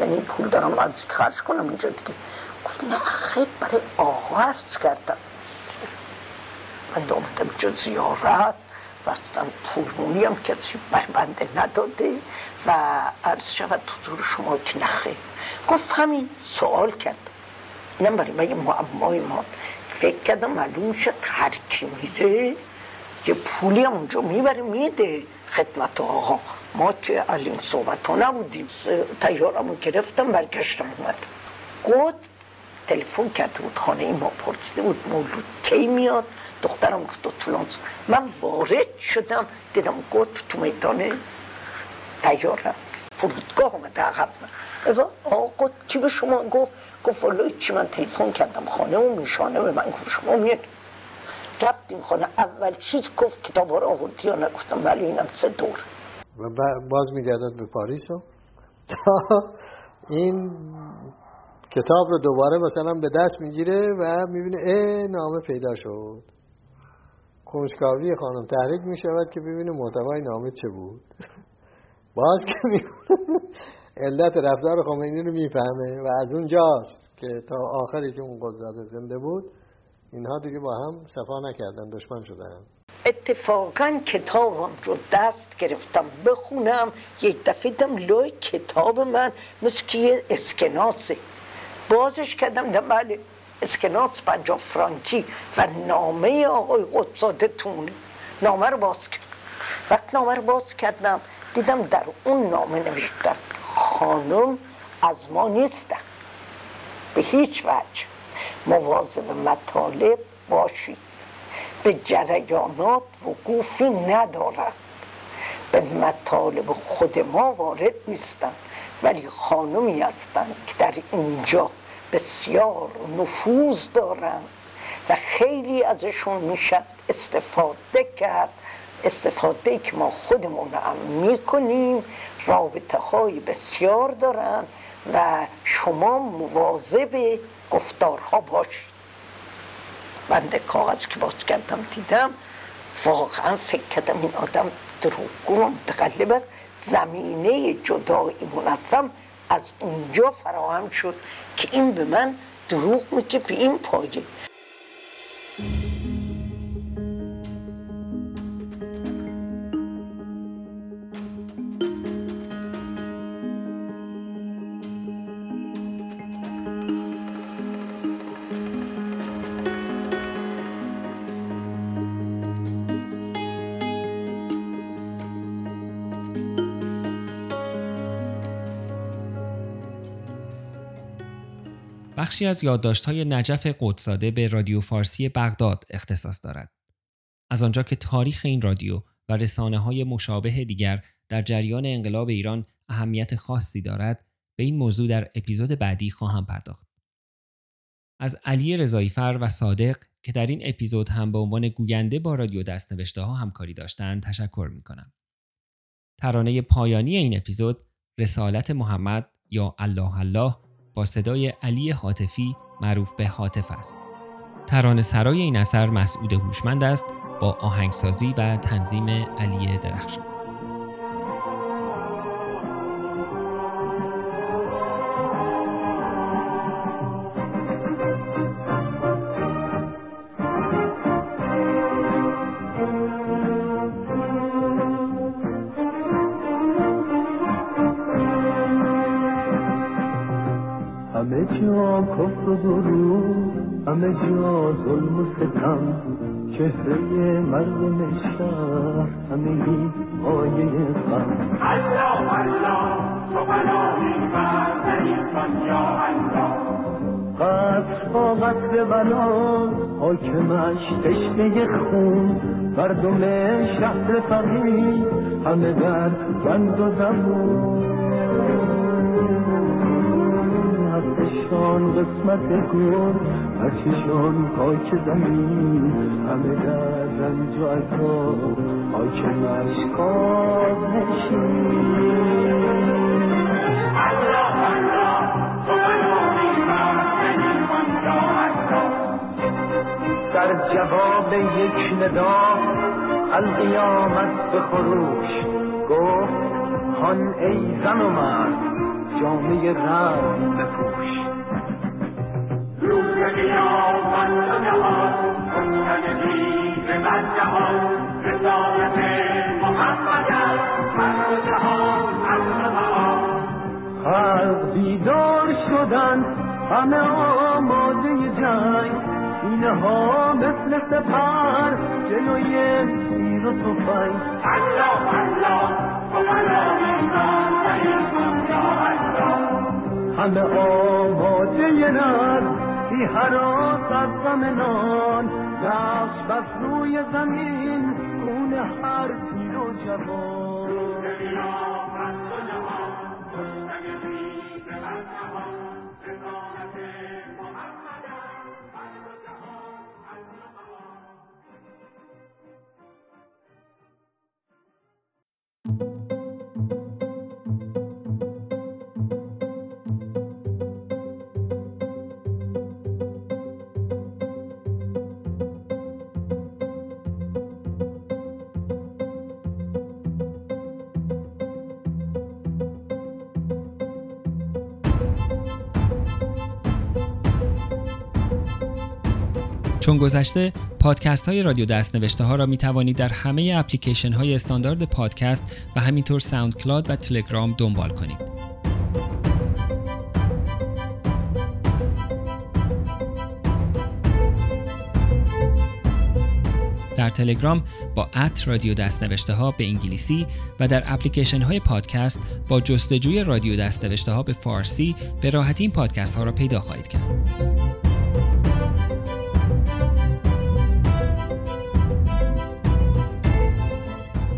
یعنی پول دارم از خرج کنم اینجا دیگه. گفت نه خیلی برای آقا عرض کردم. من آمدم جو زیارت و پولمونی هم کسی بنده نداده و عرض شود حضور شما که نخه گفت همین سوال کرد. اینم برای من یه معمای ما فکر کردم معلوم شد هر کی میره یه پولی هم اونجا می‌بره میده خدمت آقا. ما که علیم صحبت ها نبودیم. تیارمو گرفتم برگشتم اومدم گفت تلفن کرده بود خانه ما پرسیده بود مولود کی میاد؟ دخترم گفت تو من وارد شدم دیدم گفت تو میدان تیار هست فرودگاه اومده عقب آقا گفت کی به شما گفت گفت والله چی من تلفن کردم خانه و میشانه به من گفت شما میاد رفتیم خانه اول چیز گفت کتاب رو آوردی یا نگفتم ولی اینم سه دور و باز میگردد به پاریس و این کتاب رو دوباره مثلا به دست می‌گیره و می‌بینه اه نامه پیدا شد کنجکاوی خانم تحریک می‌شود که ببینه محتوای نامه چه بود. باز که علت رفتار خمینی رو می‌فهمه و از اونجاست که تا آخری که اون قدرت زنده بود اینها دیگه با هم صفا نکردن دشمن شدن. اتفاقا کتابم رو دست گرفتم بخونم یک دفعه دم لای کتاب من مثل که یه اسکناسه بازش کردم دم بله. اسکناس پنجا فرانکی و نامه آقای قدساده تونه نامه رو باز کرد. وقت نامه رو باز کردم دیدم در اون نامه نوشته است خانم از ما نیستن. به هیچ وجه. مواظب مطالب باشید. به جریانات وقوفی ندارد. به مطالب خود ما وارد نیستند ولی خانمی هستند که در اینجا بسیار نفوذ دارند و خیلی ازشون می‌شد استفاده کرد. استفاده که ما خودمون هم می‌کنیم رابطه های بسیار دارن و شما مواظب گفتارها باشید بنده کاغذ که باز کردم دیدم واقعا فکر کردم این آدم دروغگو و متقلب است. زمینه جدایی منظم از اونجا فراهم شد که این به من دروغ میگه به این پایه. بخشی از یادداشت‌های نجف قدساده به رادیو فارسی بغداد اختصاص دارد. از آنجا که تاریخ این رادیو و رسانه های مشابه دیگر در جریان انقلاب ایران اهمیت خاصی دارد، به این موضوع در اپیزود بعدی خواهم پرداخت. از علی رضایفر و صادق که در این اپیزود هم به عنوان گوینده با رادیو دستنوشته ها همکاری داشتند تشکر می کنم. ترانه پایانی این اپیزود رسالت محمد یا الله الله با صدای علی حاطفی معروف به حاطف است. ترانه سرای این اثر مسعود هوشمند است با آهنگسازی و تنظیم علی درخشان. و درو همه جا ظلم و ستم چهره مردم شهر همه مایه غم. الله الله تو بلایی بر یا الله. قصر با قصر بلا حاکمش تشنه خون. مردم شهر فقیر همه در بند و زبون. قسمت گل هرچشان خاک زمین. همه در رنج و عذاب حاکم اشکاب نشین. در جواب یک ندا القیامت به خروش گفت هان ای زن و مرد جامعه رزم بپوش. خلق بیدار شدن همه آماده جنگ. اینها مثل سپر جلوی تیر و تفنگ. الله الله همه آماده نر بی حراس از غم نان. نقش بس روی زمین خون هر پیر و جوان. چون گذشته پادکست های رادیو دست نوشته ها را می توانید در همه اپلیکیشن های استاندارد پادکست و همینطور SoundCloud و تلگرام دنبال کنید. در تلگرام با at رادیو دست نوشته ها به انگلیسی و در اپلیکیشن های پادکست با جستجوی رادیو دست نوشته ها به فارسی به راحتی این پادکست ها را پیدا خواهید کرد.